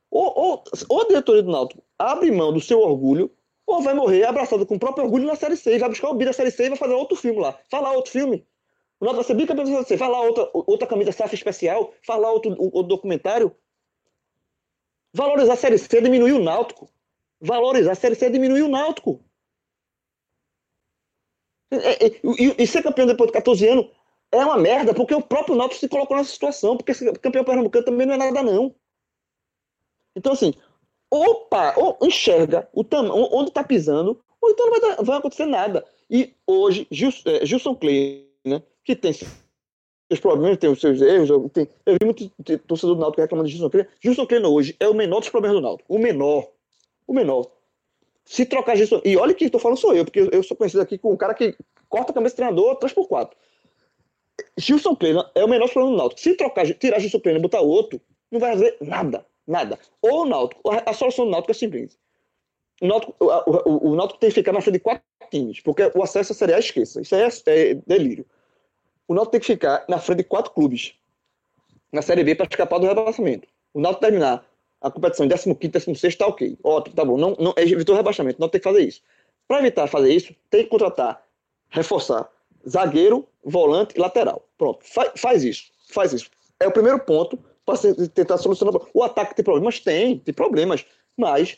Ou, ou, ou a diretoria do Náutico abre mão do seu orgulho ou vai morrer abraçado com o próprio orgulho na Série C, vai buscar o bi da Série C e vai fazer outro filme lá. Fala outro filme. O Náutico vai ser bicampeão da Série C, lá outra, outra camisa SAF especial, lá outro, outro documentário. Valorizar a Série C diminuir o Náutico. Valorizar a Série C diminuir o Náutico. E, e, e, e, ser campeão depois de 14 anos é uma merda, porque o próprio Náutico se colocou nessa situação, porque ser campeão pernambucano também não é nada não. Então, assim, opa, ou enxerga o onde está pisando, ou então não vai, vai, acontecer nada. E hoje, Gilson, é, Gilson Clay, né, que tem seu seus problemas, tem os seus erros. Eu, tem, eu vi muito torcedor do Náutico reclamando de Gilson Kleina. Gilson Kleina hoje é o menor dos problemas do Náutico. O menor. O menor. Se trocar Gilson... E olha que estou falando sou eu, porque eu sou conhecido aqui com um cara que corta a cabeça do treinador 3x4. Gilson Kleina é o menor dos problemas do Náutico. Se trocar, tirar Gilson Kleina e botar outro, não vai fazer nada. Nada. Ou o Náutico, a solução do Náutico é simples. O Náutico, o, o, o Náutico tem que ficar na frente de quatro times, porque o acesso à Série A esqueça. Isso aí é, é delírio. O Náutico tem que ficar na frente de quatro clubes na Série B para escapar do rebaixamento. O Náutico terminar a competição em 15 16 tá ok. Ótimo, tá bom. Não, não, evitou o rebaixamento. Não tem que fazer isso. Para evitar fazer isso, tem que contratar, reforçar zagueiro, volante e lateral. Pronto. Faz, faz isso. Faz isso. É o primeiro ponto para tentar solucionar. O ataque tem problemas? Tem, tem problemas. Mas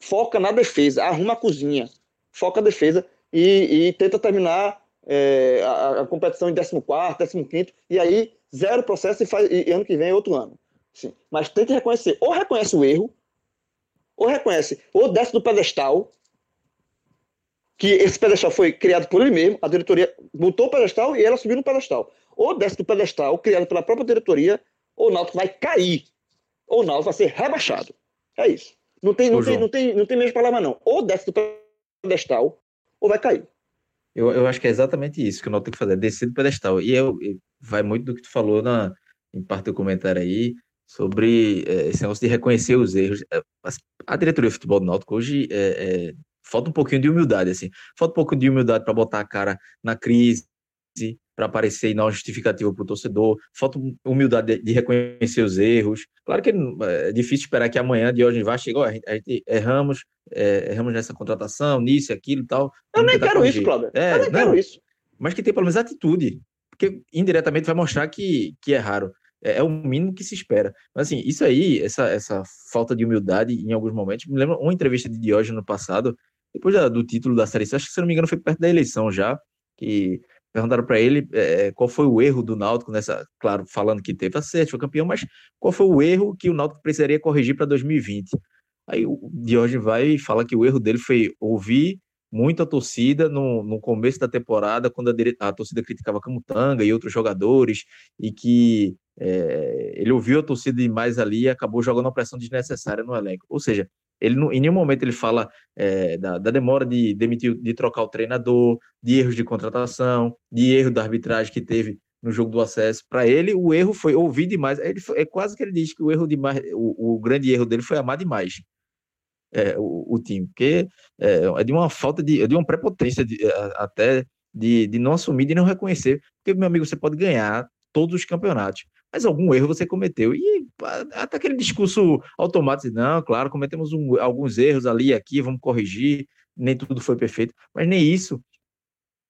foca na defesa, arruma a cozinha, foca a defesa e, e tenta terminar é, a, a, competição em 14, 15, e aí zero processo e, faz, e ano que vem é outro ano. Sim. Mas tente reconhecer, ou reconhece o erro, ou reconhece, ou desce do pedestal, que esse pedestal foi criado por ele mesmo, a diretoria botou o pedestal e ela subiu no pedestal. Ou desce do pedestal, criado pela própria diretoria, ou o Náutico vai cair, ou o Náutico vai ser rebaixado. É isso. Não tem, não, tem, não, tem, não tem mesmo palavra, não. Ou desce do pedestal, ou vai cair. Eu, eu acho que é exatamente isso que o Náutico tem que fazer, descer do pedestal. E eu, vai muito do que tu falou na, em parte do comentário aí, sobre é, esse negócio de reconhecer os erros. É, a diretoria de futebol do Náutico hoje é, é, falta um pouquinho de humildade, assim. Falta um pouco de humildade para botar a cara na crise, para aparecer e não justificativa para o torcedor, falta humildade de, de, reconhecer os erros. Claro que é difícil esperar que amanhã de hoje vai chegar, a gente, a gente erramos, é, erramos nessa contratação, nisso, aquilo e tal. Eu nem quero corrigir. isso, Cláudio. É, eu nem não, quero isso. Mas que tem pelo menos atitude, porque indiretamente vai mostrar que, que erraram. É, é o mínimo que se espera. Mas assim, isso aí, essa, essa falta de humildade em alguns momentos, me lembra uma entrevista de Diógenes no passado, depois da, do título da Série C, acho que se não me engano foi perto da eleição já, que perguntaram para ele é, qual foi o erro do Náutico nessa, claro, falando que teve acerto, foi campeão, mas qual foi o erro que o Náutico precisaria corrigir para 2020? Aí o Diógenes vai e fala que o erro dele foi ouvir muito a torcida no, no começo da temporada, quando a, a torcida criticava Camutanga e outros jogadores, e que é, ele ouviu a torcida demais ali e acabou jogando uma pressão desnecessária no elenco. Ou seja, ele não, em nenhum momento ele fala é, da, da, demora de demitir, de trocar o treinador, de erros de contratação, de erro da arbitragem que teve no jogo do acesso. Para ele, o erro foi ouvir demais. Ele foi, é quase que ele diz que o erro demais, o, o grande erro dele foi amar demais é, o, o, time, porque é, é, de uma falta de, é de uma prepotência de, até de, de não assumir, de não reconhecer, porque meu amigo, você pode ganhar todos os campeonatos, mas algum erro você cometeu. E até aquele discurso automático, não, claro, cometemos um, alguns erros ali aqui, vamos corrigir, nem tudo foi perfeito, mas nem isso.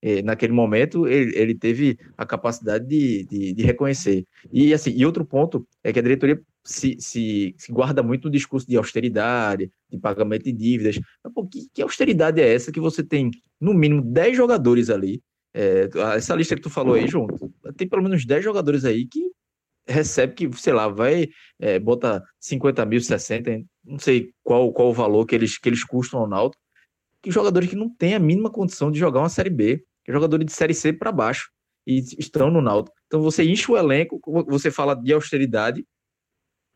É, naquele momento ele, ele, teve a capacidade de, de, de, reconhecer. E assim, e outro ponto é que a diretoria se, se, se guarda muito no discurso de austeridade, de pagamento de dívidas. Mas, pô, que, que austeridade é essa que você tem no mínimo 10 jogadores ali? É, essa lista que tu falou aí, João, tem pelo menos 10 jogadores aí que recebe que, sei lá, vai, é, bota 50 mil, 60, não sei qual, qual o valor que eles, que eles custam ao Náutico, que jogadores que não têm a mínima condição de jogar uma Série B, que é jogadores de Série C para baixo, e estão no Náutico. Então você enche o elenco, você fala de austeridade,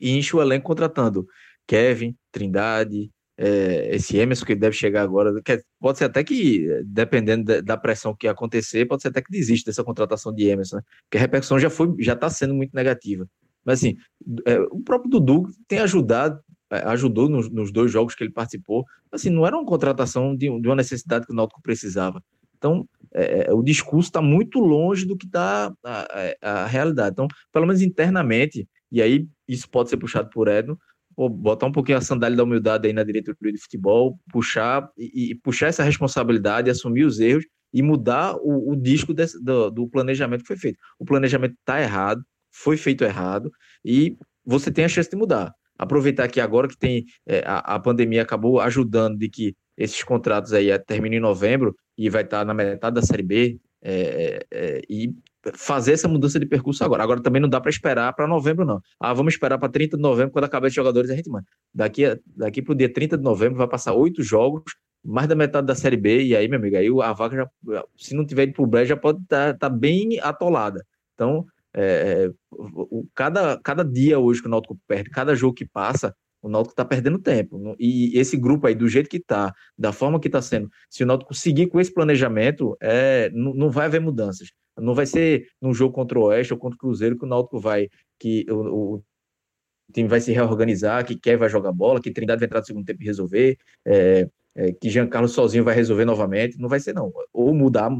e enche o elenco contratando Kevin, Trindade, é, esse Emerson que deve chegar agora, pode ser até que, dependendo da, pressão que acontecer, pode ser até que desista dessa contratação de Emerson, né? porque a repercussão já foi, já está sendo muito negativa. Mas assim, é, o próprio Dudu tem ajudado, é, ajudou nos, nos, dois jogos que ele participou, assim, não era uma contratação de, de uma necessidade que o Náutico precisava. Então, é, é o discurso está muito longe do que está a, a, a, realidade. Então, pelo menos internamente, e aí isso pode ser puxado por Edno, botar um pouquinho a sandália da humildade aí na diretoria de futebol, puxar e, e puxar essa responsabilidade, assumir os erros e mudar o, o disco desse, do, do, planejamento que foi feito. O planejamento está errado, foi feito errado e você tem a chance de mudar. Aproveitar que agora que tem é, a, a, pandemia acabou ajudando de que esses contratos aí terminam em novembro e vai estar na metade da Série B é, é, é e fazer essa mudança de percurso agora. Agora também não dá para esperar para novembro, não. Ah, vamos esperar para 30 de novembro, quando acabar os jogadores, a gente, mano, daqui, daqui para o dia 30 de novembro vai passar oito jogos, mais da metade da Série B, e aí, meu amigo, aí a vaca já, se não tiver ido pro Bré, já pode estar tá, tá bem atolada. Então, É, é, o, cada, cada dia hoje que o Náutico perde, cada jogo que passa, o Náutico está perdendo tempo. E esse grupo aí, do jeito que está, da forma que está sendo, se o Náutico seguir com esse planejamento, é, não, não vai haver mudanças. Não vai ser num jogo contra o Oeste ou contra o Cruzeiro que o Náutico vai, que o, o time vai se reorganizar, que quer vai jogar bola, que Trindade vai entrar no segundo tempo e resolver, é, é, que Jean Carlos sozinho vai resolver novamente. Não vai ser, não. Ou mudar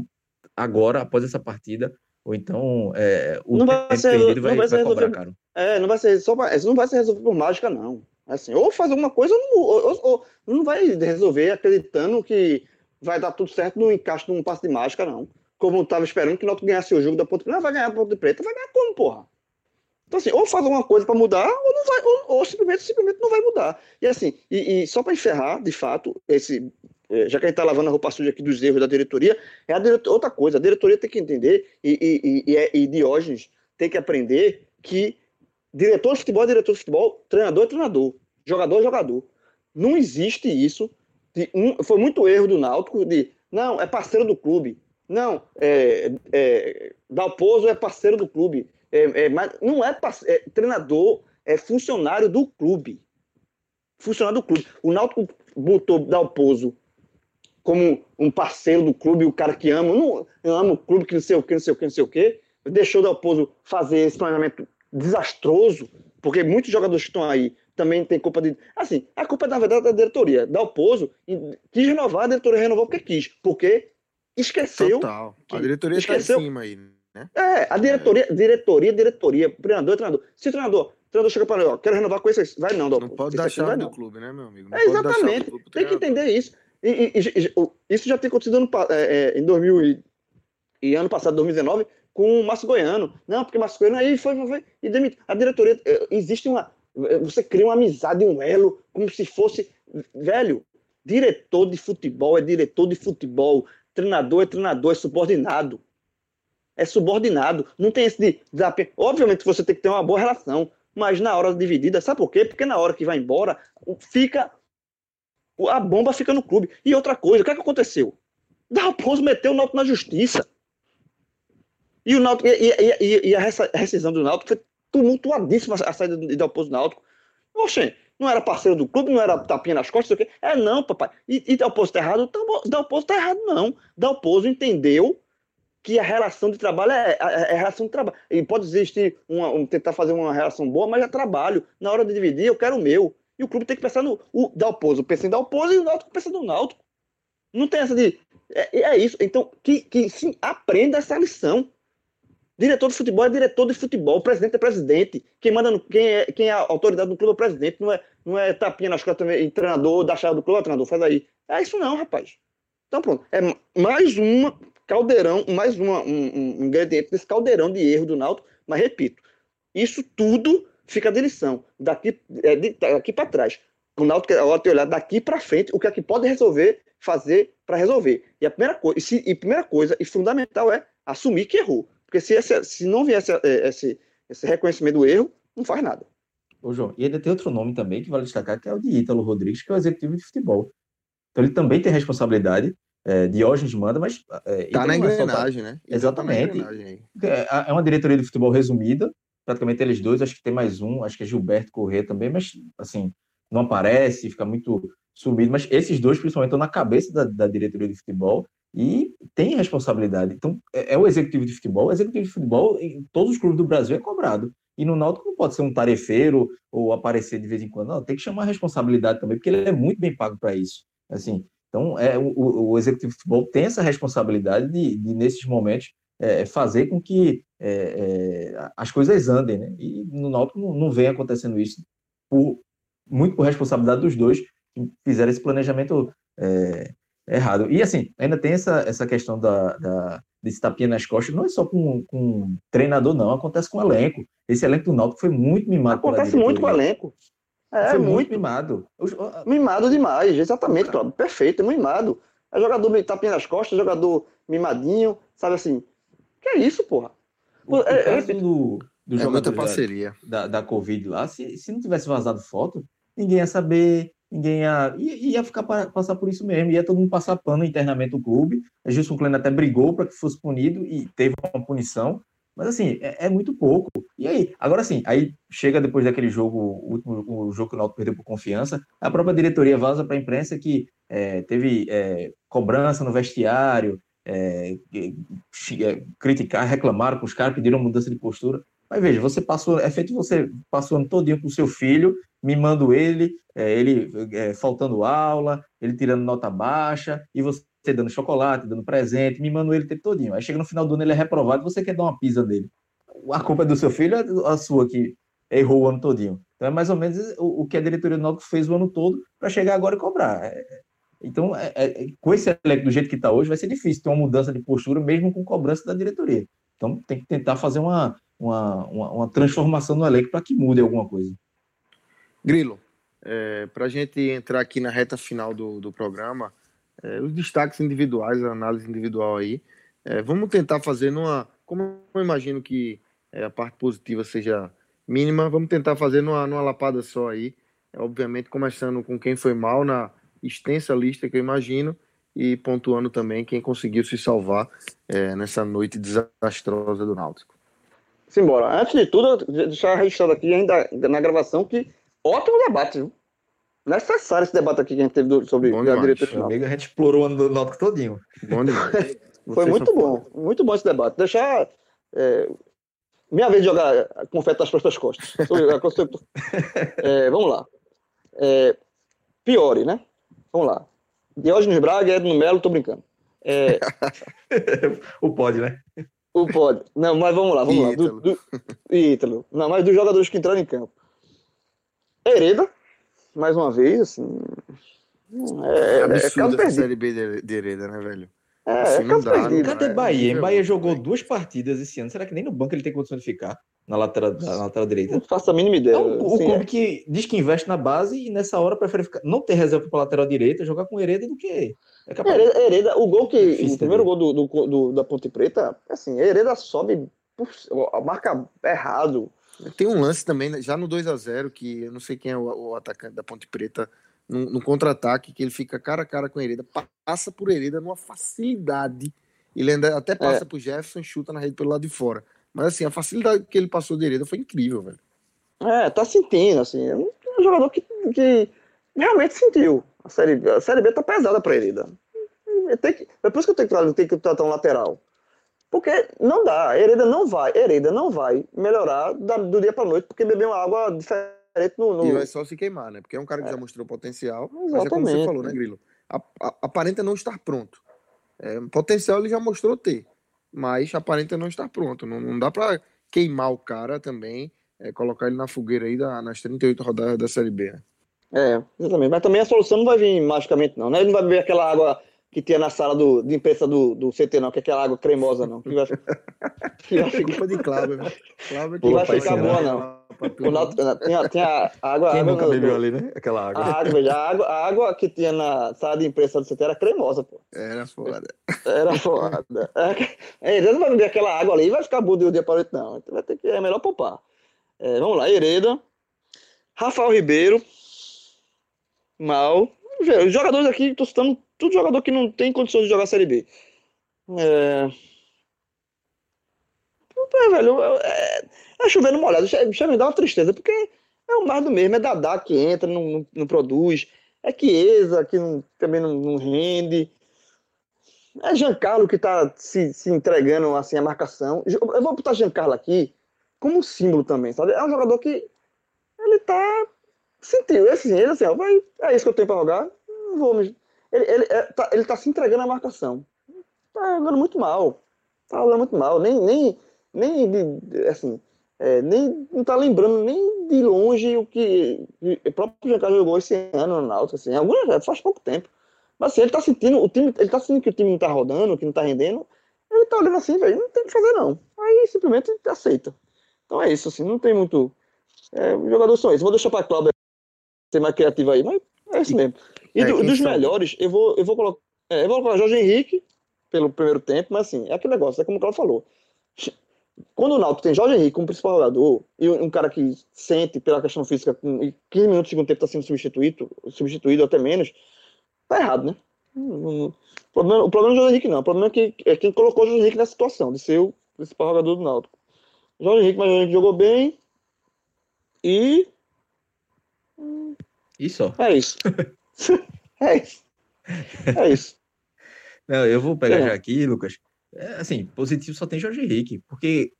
agora, após essa partida, ou então é, o não vai ser, perdido vai, vai, vai cobrar resolver, caro. É, não vai ser só não vai ser resolvido por mágica, não. Assim, ou fazer alguma coisa, ou, ou, ou, não vai resolver acreditando que vai dar tudo certo no encaixe de um passe de mágica, não. Como estava esperando que o Náutico ganhasse o jogo da Ponte Preta, vai ganhar a Ponte Preta, vai ganhar como, porra? Então, assim, ou faz alguma coisa para mudar, ou não vai, ou, ou, simplesmente, simplesmente não vai mudar. E assim, e, e só para encerrar, de fato, esse, é, já que a gente está lavando a roupa suja aqui dos erros da diretoria, é outra coisa, a diretoria tem que entender, e, e, e, é, e Diógenes tem que aprender que diretor de futebol é diretor de futebol, treinador é treinador, jogador é jogador. Não existe isso. De, um, foi muito erro do Náutico de, não, é parceiro do clube. Não, é, é, Dalpozo é parceiro do clube. É, é, mas não é, é treinador, é funcionário do clube. Funcionário do clube. O Náutico botou Dalpozo como um parceiro do clube, o cara que ama, não, amo o clube que não sei o que, não sei o que, não sei o que, deixou o Dalpozo fazer esse planejamento desastroso, porque muitos jogadores que estão aí também têm culpa de. Assim, a culpa na verdade é da diretoria. Dalpozo quis renovar, a diretoria renovou porque quis, porque esqueceu. Total. A diretoria está em cima aí, né? É, a diretoria, é. diretoria, diretoria, treinador, treinador. Se o treinador, o treinador chega para ele, ó, quero renovar com esse, vai não. Não pode dar chave do clube, né, meu amigo? Não é, exatamente. Tem que entender isso. E, e, e, isso já tem acontecido ano, é, é, em 2000 e, e, ano passado, 2019, com o Márcio Goiano. Não, porque o Márcio Goiano aí foi, foi, foi e demitiu. A diretoria, é, existe uma. Você cria uma amizade, um elo, como se fosse. Velho, diretor de futebol é diretor de futebol, treinador é treinador, é subordinado. É subordinado. Não tem esse de. Obviamente você tem que ter uma boa relação, mas na hora dividida, sabe por quê? Porque na hora que vai embora, fica a bomba fica no clube. E outra coisa, o que, é que aconteceu? Dalpozo meteu o Náutico na justiça. E, o Náutico, e, e, e, a rescisão do Náutico foi tumultuadíssima a saída de Dalpozo do Náutico. Oxê, não era parceiro do clube, não era tapinha nas costas, sei o quê. É não, papai. E, e Dalpozo tá errado? Dalpozo tá errado, não. Dalpozo entendeu que a relação de trabalho é, é, é relação de trabalho. E pode existir, uma, um, tentar fazer uma relação boa, mas é trabalho. Na hora de dividir, eu quero o meu. E o clube tem que pensar no o Dalpozo, pensa em Dalpozo e o Náutico pensa no Náutico. Não tem essa de. É, é isso. Então, que, que sim, aprenda essa lição. Diretor de futebol é diretor de futebol, presidente é presidente. Quem manda no, quem, é, quem é a autoridade do clube é o presidente, não é, não é tapinha nas costas também, treinador, da chave do clube, treinador, faz aí. É isso não, rapaz. Então pronto. É mais uma caldeirão, mais uma, um, um ingrediente desse caldeirão de erro do Náutico, mas repito, isso tudo fica de lição. Daqui, é, daqui para trás. O Náutico é hora de olhar daqui para frente o que é que pode resolver, fazer para resolver. E a primeira coisa, e, se, e primeira coisa e fundamental é assumir que errou. Porque se, se não vier é, esse, esse reconhecimento do erro, não faz nada. Ô, João, e ainda tem outro nome também que vale destacar, que é o de Ítalo Rodrigues, que é o executivo de futebol. Então ele também tem responsabilidade. É, Diógenes manda, mas. É, tá na engrenagem, né? Exatamente. Tá é, é uma diretoria de futebol resumida, praticamente eles dois, acho que tem mais um, acho que é Gilberto Corrêa também, mas assim, não aparece, fica muito sumido, mas esses dois principalmente estão na cabeça da, da diretoria de futebol e tem responsabilidade. Então, é, é, o executivo de futebol, o executivo de futebol em todos os clubes do Brasil é cobrado. E no Náutico não pode ser um tarefeiro ou aparecer de vez em quando, não, tem que chamar a responsabilidade também, porque ele é muito bem pago para isso. Assim, então, é, o, o, executivo de futebol tem essa responsabilidade de, de nesses momentos, é, fazer com que é, é, as coisas andem, né? E no Náutico não, não vem acontecendo isso, por, muito por responsabilidade dos dois que fizeram esse planejamento é, errado. E assim, ainda tem essa, essa questão da, da, desse tapinha nas costas, não é só com, com treinador, não, acontece com o elenco. Esse elenco do Náutico foi muito mimado. Acontece muito com o elenco. É, foi muito, muito mimado. Mimado demais, exatamente, Cláudio. Perfeito, mimado. É jogador tapinha nas costas, jogador mimadinho, sabe assim, que é isso, porra? O, o é, caso do, do é jogador parceria. Da, da Covid lá, se, se não tivesse vazado foto, ninguém ia saber, ninguém ia, ia, ia ficar para, passar por isso mesmo, ia todo mundo passar pano internamente do clube. A Gilson Klein até brigou para que fosse punido e teve uma punição, Mas assim, é, é, muito pouco. E aí, agora sim, aí chega depois daquele jogo, o último o jogo que o Náutico perdeu por confiança, a própria diretoria vaza para a imprensa que é, teve é, cobrança no vestiário, é, é, criticar, reclamaram com os caras, pediram mudança de postura. Mas veja, você passou, é feito você passando todinho com o seu filho, mimando ele, é, ele é, faltando aula, ele tirando nota baixa, e você dando chocolate, dando presente, mimando ele o tempo todinho. Aí chega no final do ano, ele é reprovado, você quer dar uma pisa dele. A culpa é do seu filho ou é a sua que errou o ano todinho? Então é mais ou menos o, o que a diretoria do Náutico fez o ano todo para chegar agora e cobrar. É, então, é, é, com esse elenco do jeito que está hoje, vai ser difícil ter uma mudança de postura, mesmo com cobrança da diretoria. Então, tem que tentar fazer uma, uma, uma, uma transformação no elenco para que mude alguma coisa. Grilo, é, para a gente entrar aqui na reta final do, do programa, é, os destaques individuais, a análise individual aí, é, vamos tentar fazer numa. Como eu imagino que é, a parte positiva seja mínima, vamos tentar fazer numa, numa lapada só aí. É, obviamente, começando com quem foi mal na extensa lista que eu imagino e pontuando também quem conseguiu se salvar é, nessa noite desastrosa do Náutico. Simbora. Antes de tudo, deixar registrado aqui ainda na gravação que ótimo debate, viu? Necessário esse debate aqui que a gente teve sobre bom a diretoria. Amigo, a gente explorou o ano do Náutico todinho. Bom demais. <laughs> Foi muito bom, muito bom esse debate. Deixar é, minha vez de jogar confete nas próprias costas. <laughs> é, vamos lá. É, Piore, né? Vamos lá. Diógenes Braga, Edno Melo, tô brincando. É... <laughs> o pode, né? O pode. Não, mas vamos lá, vamos Ítalo. lá. Do, do... Ítalo. Não, mas dos jogadores que entraram em campo. Hereda, mais uma vez, assim. É, é absurdo é a série B de, de Hereda, né, velho? É, assim, é não dá, não Cadê é Bahia? Bahia jogou duas partidas esse ano. Será que nem no banco ele tem condição de ficar? Na lateral, na lateral direita? Não faço a mínima ideia. É o, o clube é. que diz que investe na base e nessa hora prefere ficar, não ter reserva para lateral direita, jogar com Hereda do que. É capaz... Hereda, Hereda, o gol que. Difícil, o primeiro gol do, do, do, da Ponte Preta, assim, Hereda sobe, marca errado. Tem um lance também, né, já no 2 a 0 que eu não sei quem é o, o atacante da Ponte Preta, no, contra-ataque, que ele fica cara a cara com Hereda, passa por Hereda numa facilidade. Ele ainda até passa é. pro Jefferson e chuta na rede pelo lado de fora. Mas assim, a facilidade que ele passou de Hereda foi incrível, velho. É, tá sentindo, assim. É um jogador que, que realmente sentiu. A série, a série B tá pesada pra Hereda. Tem que, é por isso que eu tenho que, tenho que tratar um lateral. Porque não dá, Hereda não vai, Hereda não vai melhorar do dia pra noite porque bebeu uma água diferente no, no, E vai só se queimar, né? Porque é um cara que é. já mostrou potencial. Exatamente. Mas é como você falou, né, Grilo? Aparenta não estar pronto. É, potencial ele já mostrou ter mas aparenta não estar pronto. Não, não dá para queimar o cara também, é, colocar ele na fogueira aí da, nas 38 rodadas da Série B. Né? É, exatamente. Mas também a solução não vai vir magicamente, não. Né? Ele não vai beber aquela água que tinha na sala do, de imprensa do, do CT, não, que é aquela água cremosa, não. Que vai, que vai ficar... Culpa de Cláudio, né? Cláudio que vai ficar boa, não. tinha, tinha água. Quem água nunca bebeu ali, né? Aquela água. A água, a água, a água que tinha na sala de imprensa do CT era cremosa, pô. Era foda. Era foda. É, não vai beber aquela água ali e vai ficar boa de um dia para o outro, não. Então vai ter que, é melhor poupar. É, vamos lá, Hereda. Rafael Ribeiro. Mal. Os jogadores aqui, estou citando tudo jogador que não tem condições de jogar Série B. É... É, velho, é, é chovendo molhado. Chega me dá uma tristeza, porque é o mais do mesmo. É Dadá que entra, não, não, produz. É Chiesa que não, também não, não, rende. É Giancarlo que tá se, se entregando assim a marcação. Eu vou botar Giancarlo aqui como símbolo também, sabe? É um jogador que ele tá sentiu, assim, ele assim, ó, vai, é isso que eu tenho para jogar. Não vou me ele, ele, é, tá, ele tá se entregando à marcação. Tá jogando muito mal. Tá jogando muito mal. Nem, nem, nem assim, é, nem não tá lembrando nem de longe o que o próprio Giancarlo jogou esse ano no Náutico, assim, algumas faz pouco tempo. Mas assim, ele tá sentindo, o time, ele tá sentindo que o time não tá rodando, que não tá rendendo, ele tá olhando assim, velho, não tem o que fazer não. Aí simplesmente aceita. Então é isso, assim, não tem muito. É, os jogadores são esses. Vou deixar pra Cláudia ser mais criativa aí, mas é isso mesmo. E é, do, dos melhores, eu vou, eu vou colocar. É, eu vou colocar Jorge Henrique pelo primeiro tempo, mas assim, é aquele negócio, é como o Carlos falou. Quando o Náutico tem Jorge Henrique como principal jogador, e um cara que sente pela questão física, com 15 minutos do segundo tempo está sendo substituído, substituído até menos, tá errado, né? O problema, o problema não é o Jorge Henrique, não. O problema é, que, é quem colocou o Jorge Henrique nessa situação, de ser o principal jogador do Náutico. Jorge Henrique, mas o Henrique jogou bem. E. Isso. É isso. <laughs> <laughs> é isso. É isso. Não, eu vou pegar É. já aqui, Lucas. É, assim, positivo só tem Jorge Henrique, porque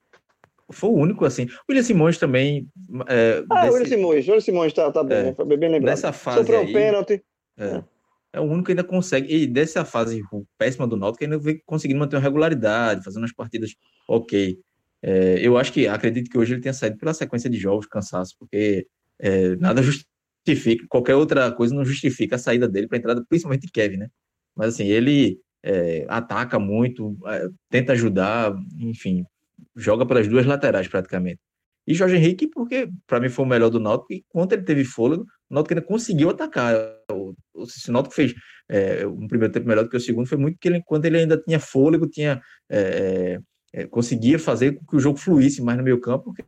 foi o único, assim. O William Simões também. É, Ah, o desse- William Simões. William Simões tá, tá bem, É. Foi bem, lembrado. dessa fase Sofreu um pênalti. É. É o único que ainda consegue. E dessa fase péssima do Náutico, ainda vem conseguindo manter uma regularidade, fazendo as partidas ok. É, eu acho que acredito que hoje ele tenha saído pela sequência de jogos, cansaço, porque é, nada justifica, qualquer outra coisa não justifica a saída dele para a entrada, principalmente de Kevin, né? Mas assim, ele é, ataca muito, é, tenta ajudar, enfim, joga pelas duas laterais praticamente. E Jorge Henrique, porque para mim foi o melhor do Náutico, e ele teve fôlego, o Náutico ainda conseguiu atacar. O, o, se o Náutico fez é, um primeiro tempo melhor do que o segundo, foi muito que ele, quando ele ainda tinha fôlego, tinha, é, é, conseguia fazer com que o jogo fluísse mais no meio campo, porque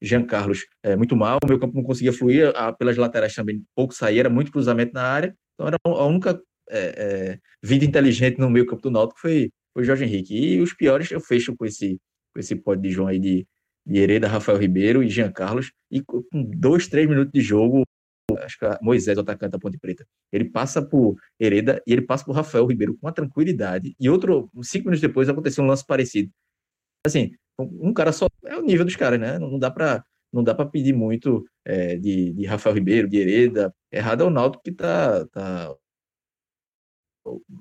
Jean Carlos é muito mal, o meio campo não conseguia fluir, a, pelas laterais também pouco saía, era muito cruzamento na área, então era a única é, é, vida inteligente no meio campo do Náutico foi o Jorge Henrique. E os piores eu fecho com esse, com esse pódio de João aí de, de Hereda, Rafael Ribeiro e Jean Carlos, e com dois, três minutos de jogo, acho que Moisés, o atacante da Ponte Preta, ele passa por Hereda e ele passa por Rafael Ribeiro com uma tranquilidade, e outro, cinco minutos depois, aconteceu um lance parecido. Assim, um cara só, é o nível dos caras, né? Não dá para não dá para pedir muito é, de, de Rafael Ribeiro, de Hereda, errado é o Náutico que tá, tá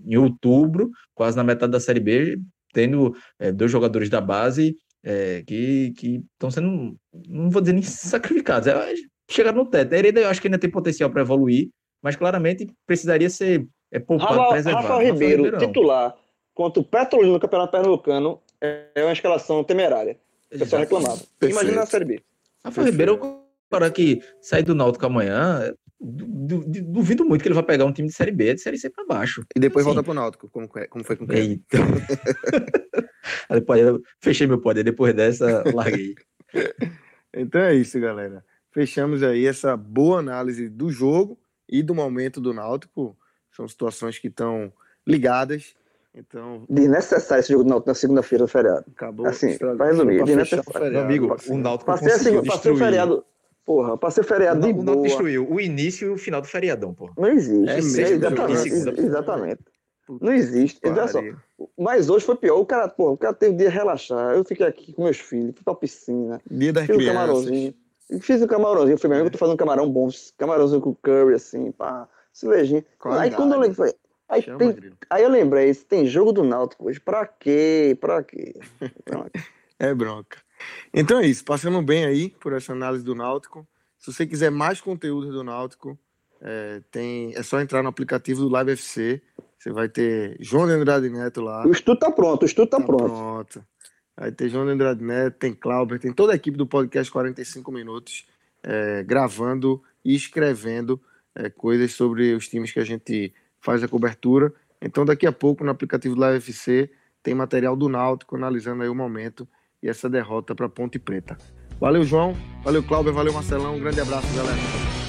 em outubro, quase na metade da Série B, tendo é, dois jogadores da base é, que estão sendo, não vou dizer nem sacrificados, é, chegaram no teto. A Hereda eu acho que ainda tem potencial para evoluir, mas claramente precisaria ser é, poupado, Rafa, preservado. Rafael Ribeiro, titular, contra o Petrolina no Campeonato Pernambucano, é uma escalação temerária. O pessoal Exato. reclamava. Perfeito. Imagina na Série B. Rafael Ribeiro, é cara que sair do Náutico amanhã, du- du- duvido muito que ele vai pegar um time de Série B, de Série C para baixo. E depois Sim. volta pro Náutico, como, que- como foi com o. Eita. <laughs> Depois fechei meu poder, depois dessa, larguei. Então é isso, galera. Fechamos aí essa boa análise do jogo e do momento do Náutico. São situações que estão ligadas. Então, Desnecessário esse jogo do Náutico na segunda-feira do feriado. acabou. Assim, pra resumir, Pra desnecessário. o Meu amigo, o Náutico Passei, a conseguiu segunda, passei o feriado. Porra, passei o feriado O de Náutico boa. destruiu o início e o final do feriadão, pô. Não existe. É É mesmo, exatamente. exatamente. Não existe. Olha só, mas hoje foi pior. O cara, porra, o cara teve o dia de relaxar. Eu fiquei aqui com meus filhos, fui pra piscina, Dia das fiz um camarãozinho. Fiz um camarãozinho. Eu falei, meu amigo, eu tô fazendo um camarão bom, camarãozinho com curry, assim, pá, cervejinha. Aí quando eu lembrei, falei, aí, Chama, tem, aí eu lembrei, tem jogo do Náutico hoje, pra quê? Pra quê? <laughs> É bronca. Então é isso. Passamos bem aí por essa análise do Náutico. Se você quiser mais conteúdo do Náutico, é, tem, é só entrar no aplicativo do Live FC. Você vai ter João de Andrade Neto lá. O estudo tá pronto, o estudo tá, Tá pronto. pronto. Aí tem João de Andrade Neto, tem Clauber, tem toda a equipe do podcast 45 Minutos é, gravando e escrevendo é, coisas sobre os times que a gente faz a cobertura. Então, daqui a pouco, no aplicativo do Live FC, tem material do Náutico analisando aí o momento e essa derrota para Ponte Preta. Valeu, João. Valeu, Clauber. Valeu, Marcelão. Um grande abraço, galera.